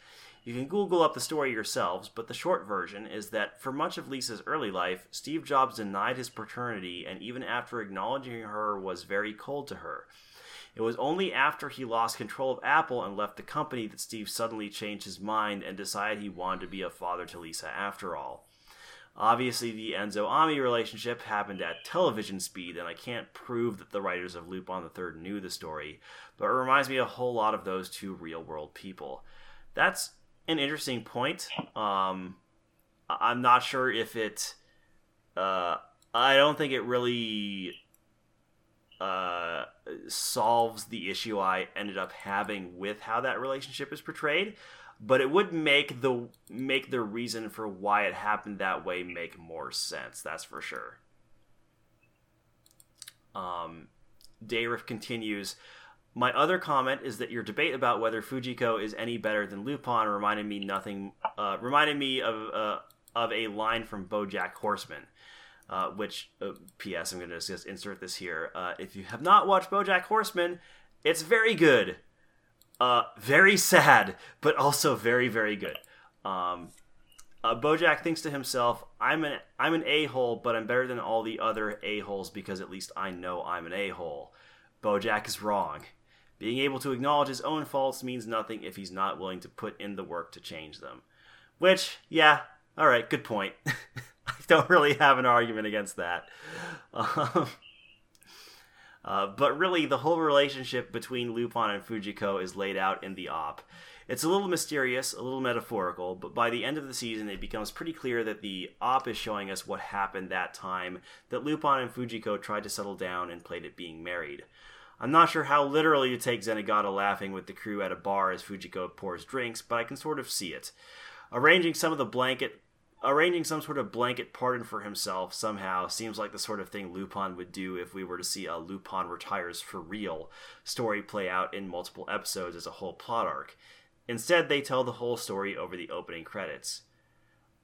You can Google up the story yourselves, but the short version is that for much of Lisa's early life, Steve Jobs denied his paternity and even after acknowledging her was very cold to her. It was only after he lost control of Apple and left the company that Steve suddenly changed his mind and decided he wanted to be a father to Lisa after all. Obviously, the Enzo Ami relationship happened at television speed, and I can't prove that the writers of Lupin the Third knew the story, but it reminds me a whole lot of those two real world people. That's an interesting point. Um, I'm not sure if it. Uh, I don't think it really uh, solves the issue I ended up having with how that relationship is portrayed, but it would make the make the reason for why it happened that way make more sense. That's for sure. Um, Dayriff continues. My other comment is that your debate about whether Fujiko is any better than Lupin reminded me nothing. Uh, reminded me of uh, of a line from BoJack Horseman, uh, which uh, P.S. I'm going to just insert this here. Uh, if you have not watched BoJack Horseman, it's very good, uh, very sad, but also very very good. Um, uh, Bojack thinks to himself, "I'm an I'm an a hole, but I'm better than all the other a holes because at least I know I'm an a hole." Bojack is wrong. Being able to acknowledge his own faults means nothing if he's not willing to put in the work to change them. Which, yeah, all right, good point. I don't really have an argument against that. Um, uh, but really, the whole relationship between Lupin and Fujiko is laid out in the op. It's a little mysterious, a little metaphorical, but by the end of the season, it becomes pretty clear that the op is showing us what happened that time that Lupin and Fujiko tried to settle down and played at being married. I'm not sure how literally to take Zenigata laughing with the crew at a bar as Fujiko pours drinks, but I can sort of see it. Arranging some of the blanket arranging some sort of blanket pardon for himself somehow seems like the sort of thing Lupin would do if we were to see a Lupin retires for real story play out in multiple episodes as a whole plot arc. Instead, they tell the whole story over the opening credits.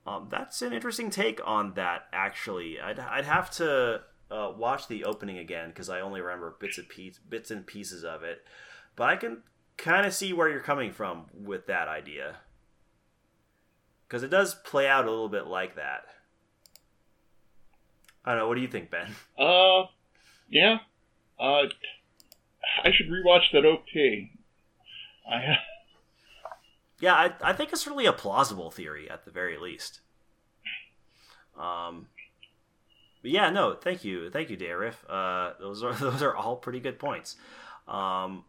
Um, that's an interesting take on that, actually. I'd, I'd have to uh, watch the opening again because I only remember bits and piece, bits and pieces of it. But I can kind of see where you're coming from with that idea because it does play out a little bit like that. I don't know. What do you think, Ben? Uh, yeah. Uh, I should rewatch that OP. I. Yeah, I, I think it's really a plausible theory at the very least. Um, but yeah, no, thank you, thank you, Dariff. Uh, those are those are all pretty good points. Um,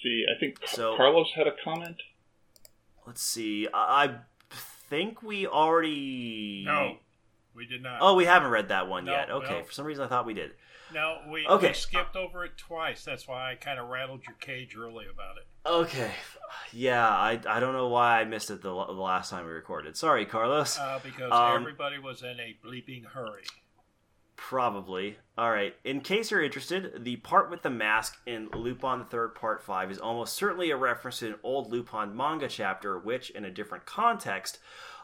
see, I think So- Carlos had a comment. let's see. I, I think we already. No, we did not. Oh, we haven't read that one No, yet. Okay, no. for some reason I thought we did. No, we, Okay. we skipped over it twice. That's why I kind of rattled your cage early about it. Okay, yeah, I, I don't know why I missed it the, the last time we recorded. Sorry, Carlos. Uh, because Um, everybody was in a bleeping hurry. Probably. All right. In case you're interested, the part with the mask in Lupin Third Part Five is almost certainly a reference to an old Lupin manga chapter, which, in a different context,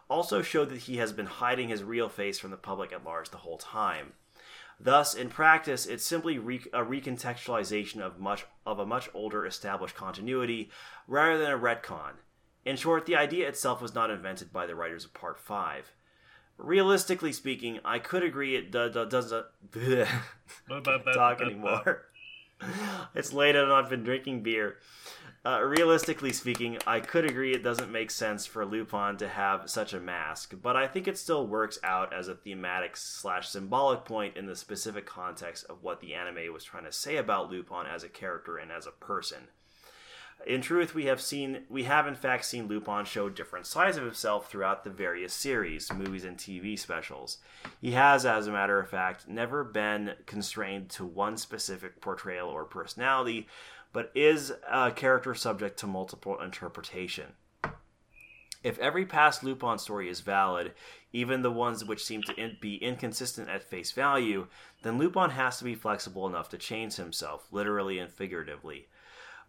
also showed that he has been hiding his real face from the public at large the whole time. Thus, in practice, it's simply re- a recontextualization of much of a much older established continuity rather than a retcon. In short, the idea itself was not invented by the writers of Part Five. Realistically speaking, I could agree it do- do- doesn't talk anymore. it's late and I've been drinking beer. Uh, realistically speaking, I could agree it doesn't make sense for Lupin to have such a mask, but I think it still works out as a thematic slash symbolic point in the specific context of what the anime was trying to say about Lupin as a character and as a person. In truth, we have seen we have in fact seen Lupin show different sides of himself throughout the various series, movies, and TV specials. He has, as a matter of fact, never been constrained to one specific portrayal or personality, but is a character subject to multiple interpretation. If every past Lupin story is valid, even the ones which seem to in- be inconsistent at face value, then Lupin has to be flexible enough to change himself, literally and figuratively.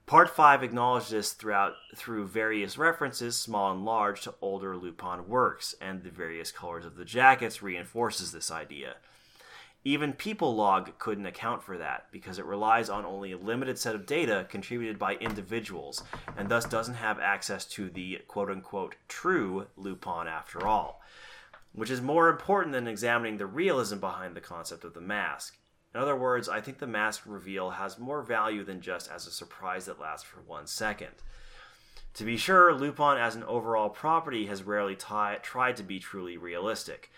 Part 5 acknowledged this throughout through various references, small and large, to older Lupin works, and the various colors of the jackets reinforces this idea. Even People Log couldn't account for that because it relies on only a limited set of data contributed by individuals and thus doesn't have access to the quote unquote true Lupin after all, which is more important than examining the realism behind the concept of the mask. In other words, I think the mask reveal has more value than just as a surprise that lasts for one second. To be sure, Lupin as an overall property has rarely ti- tried to be truly realistic.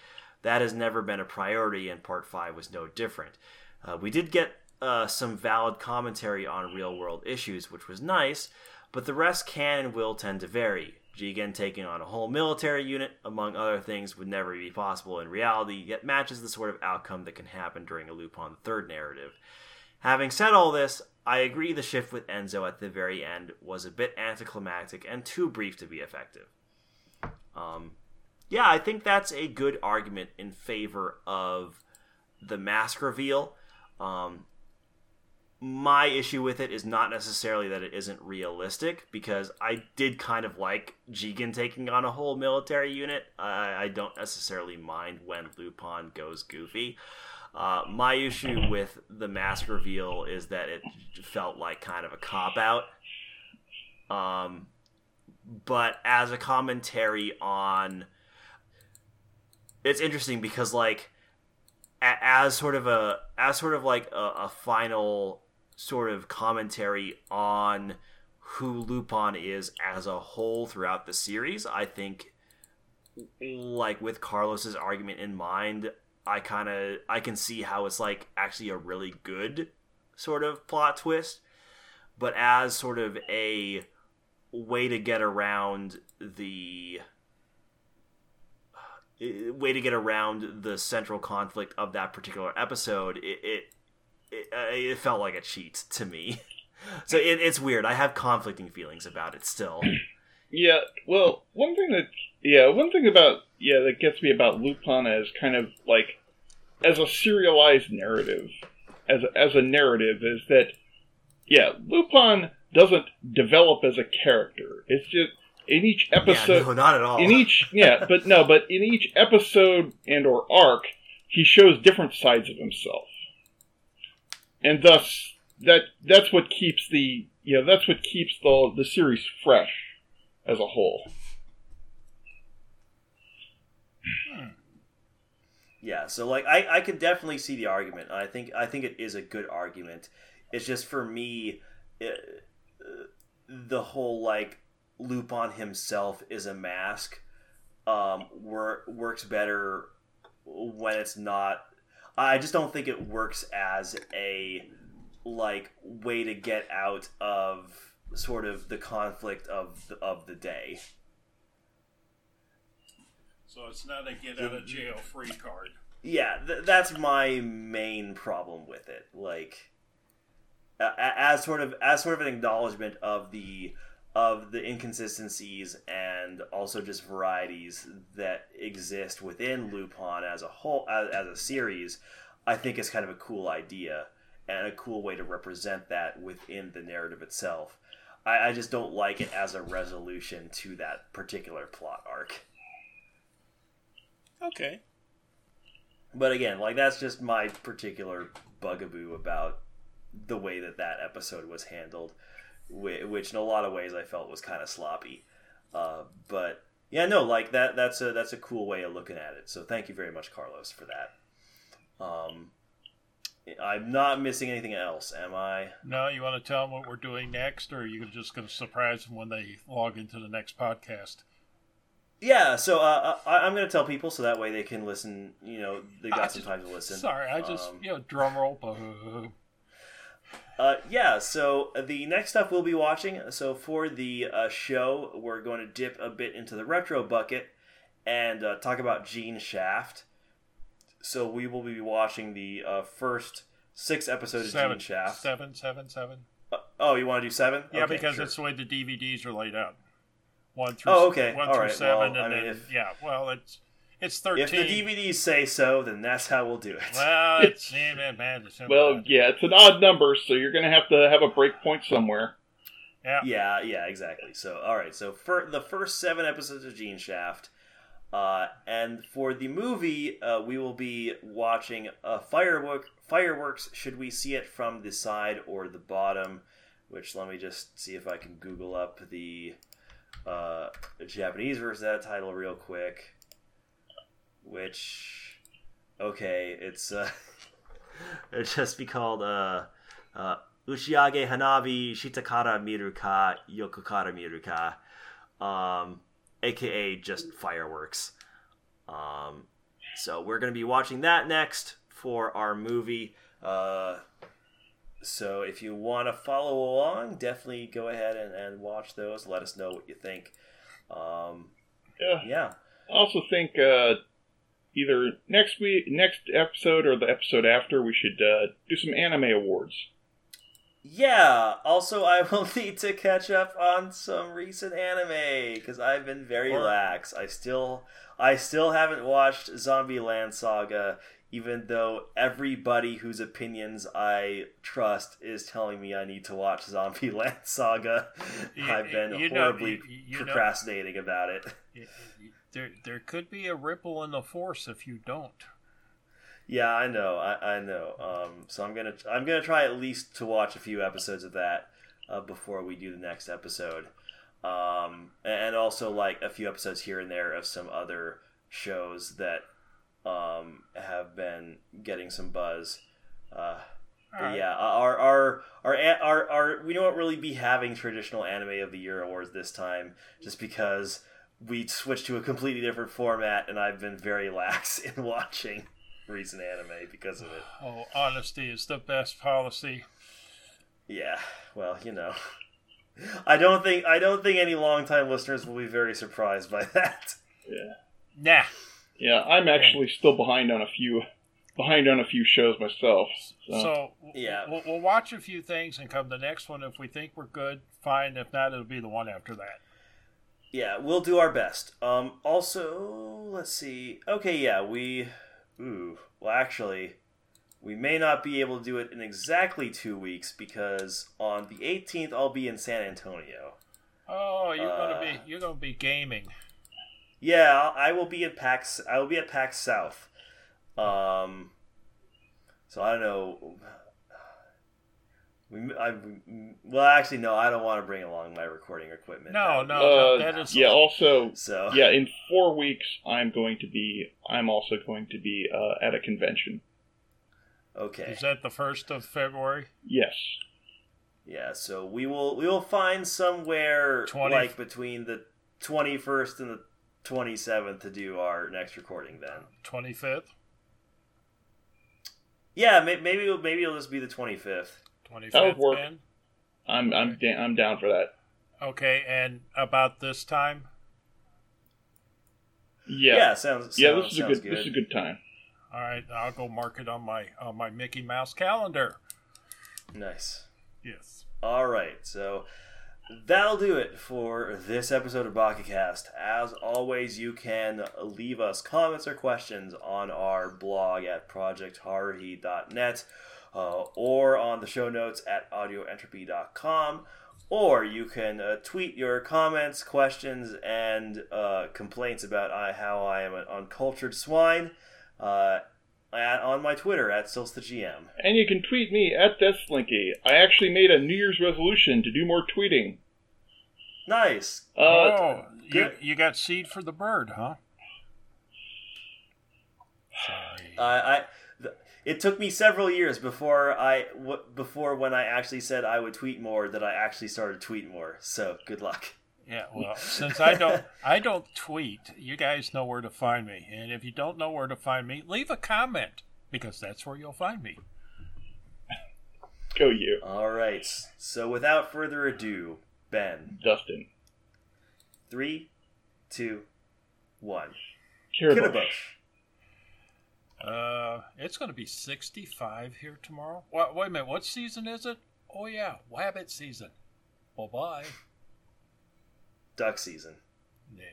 That has never been a priority, and Part 5 was no different. Uh, we did get uh, some valid commentary on real world issues, which was nice, but the rest can and will tend to vary. Jigen taking on a whole military unit, among other things, would never be possible in reality, yet matches the sort of outcome that can happen during a Lupin Third narrative. Having said all this, I agree the shift with Enzo at the very end was a bit anticlimactic and too brief to be effective. Um, yeah, I think that's a good argument in favor of the mask reveal. Um, my issue with it is not necessarily that it isn't realistic, because I did kind of like Jigen taking on a whole military unit. I, I don't necessarily mind when Lupin goes goofy. Uh, my issue with the mask reveal is that it felt like kind of a cop out. Um, but as a commentary on, it's interesting because like as sort of a as sort of like a, a final sort of commentary on who Lupin is as a whole throughout the series, I think like with Carlos's argument in mind, I kind of I can see how it's like actually a really good sort of plot twist, but as sort of a way to get around the way to get around the central conflict of that particular episode, it it, it, uh, it felt like a cheat to me. So it, it's weird. I have conflicting feelings about it still. Yeah, well, one thing that yeah, one thing about yeah that gets me about Lupin as kind of like as a serialized narrative, as a, as a narrative is that yeah, Lupin doesn't develop as a character. It's just in each episode yeah, no, not at all. in each yeah, but no, but in each episode and or arc, he shows different sides of himself, and thus that that's what keeps the you know that's what keeps the the series fresh as a whole. Yeah, so like I, I could definitely see the argument. I think I think it is a good argument. It's just for me, it, uh, the whole like Lupin himself is a mask. Um, wor- works better when it's not. I just don't think it works as a like way to get out of sort of the conflict of the, of the day. So it's not a get out of jail free card. Yeah, th- that's my main problem with it. Like, uh, as sort of as sort of an acknowledgement of the of the inconsistencies and also just varieties that exist within Lupin as a whole as, as a series, I think is kind of a cool idea and a cool way to represent that within the narrative itself. I, I just don't like it as a resolution to that particular plot arc. Okay. But again, like that's just my particular bugaboo about the way that that episode was handled, which in a lot of ways I felt was kind of sloppy. Uh, but yeah, no, like that. That's a that's a cool way of looking at it. So thank you very much, Carlos, for that. Um, I'm not missing anything else, am I? No, you want to tell them what we're doing next, or are you just going to surprise them when they log into the next podcast? Yeah, so uh, I, I'm going to tell people so that way they can listen. You know, they got some time to listen. Sorry, I just um, you know drum roll. Uh, yeah, so the next stuff we'll be watching. So for the uh, show, we're going to dip a bit into the retro bucket and uh, talk about Gene Shaft. So we will be watching the uh, first six episodes seven, of Gene Shaft. Seven, seven, seven. Uh, oh, you want to do seven? Yeah, okay, because sure. that's the way the DVDs are laid out. One through. Oh, okay. One All through right. seven, well, and I mean, then if, yeah. Well, it's it's thirteen. if the DVDs say so, then that's how we'll do it. Well, it's yeah, man. It's Well, yeah, it's an odd number, so you're going to have to have a break point somewhere. Yeah. Yeah, yeah, exactly. So, all right. So, for the first seven episodes of Gene Shaft, uh, and for the movie, uh, we will be watching a firework. Fireworks. Should we see it from the side or the bottom? Which let me just see if I can Google up the uh, Japanese version of that title real quick. Which, okay, it's uh, it just be called uh, uh, Uchiage Hanabi Shitakara Miruka Yokokara Miruka, um, aka just fireworks. Um, so we're gonna be watching that next for our movie. Uh, so if you want to follow along, definitely go ahead and, and watch those. Let us know what you think. Um, Yeah. yeah. I also think uh, either next week, next episode, or the episode after, we should uh, do some anime awards. Yeah. Also, I will need to catch up on some recent anime because I've been very Or- lax. I still, I still haven't watched Zombie Land Saga, even though everybody whose opinions I trust is telling me I need to watch Zombie Land Saga. You- I've been you know- horribly you- you know- procrastinating about it. There, there could be a ripple in the force if you don't. Yeah, I know, I, I know. Um, so I'm gonna I'm gonna try at least to watch a few episodes of that uh, before we do the next episode, um, and also like a few episodes here and there of some other shows that um, have been getting some buzz. Uh, but yeah, our our, our our our we don't really be having traditional anime of the year awards this time, just because we switched to a completely different format, and I've been very lax in watching recent anime because of it. Oh, honesty is the best policy. Yeah, well, you know, I don't think I don't think any longtime listeners will be very surprised by that. Yeah. Nah. Yeah, I'm actually still behind on a few, behind on a few shows myself. So, So Yeah. we'll, we'll watch a few things and come the next one. If we think we're good, fine. If not, it'll be the one after that. Yeah, we'll do our best. Um, also, let's see. Okay, yeah, we. Ooh, well, actually, we may not be able to do it in exactly two weeks because on the 18th I'll be in San Antonio. Oh, you're Uh, gonna be you're gonna be gaming. Yeah, I will be at PAX. I will be at PAX South. Um, so I don't know. We, I, well, actually, no. I don't want to bring along my recording equipment. No, That- no, no. Uh, That is yeah. Also, So yeah. In four weeks, I'm going to be. I'm also going to be uh, at a convention. okay. Is that the first of February? Yes. Yeah, so we will we will find somewhere 20 like between the twenty first and the twenty seventh to do our next recording. Then, Twenty fifth, yeah, may, maybe it'll, maybe it'll just be the twenty fifth. twenty That would work. Ben. I'm. I'm. Da- I'm down for that. Okay, and about this time. Yeah. Yeah, sounds Yeah. This is a sounds good, This is a good time. All right, I'll go mark it on my on my Mickey Mouse calendar. Nice. Yes. All right, so that'll do it for this episode of BakaCast. As always, you can leave us comments or questions on our blog at projectharuhi.net uh, or on the show notes at audioentropy.com. Or you can uh, tweet your comments, questions, and uh, complaints about I, how I am an uncultured swine uh, at, on my Twitter at SilsTheGM. And you can tweet me at DeathSlinky. I actually made a New Year's resolution to do more tweeting. Nice. Uh, oh, you, you got seed for the bird, huh? Sorry. I, I th- it took me several years before I w- before when I actually said I would tweet more that I actually started tweeting more. So good luck. Yeah, well, since I don't I don't tweet, you guys know where to find me. And if you don't know where to find me, leave a comment because that's where you'll find me. go you, All right. So without further ado, Ben, Dustin. three, two, one. Kirabush. Uh, it's going to be 65 here tomorrow. Wait, wait a minute, what season is it? Oh yeah, Wabbit season. Bye bye. Duck season. Yeah.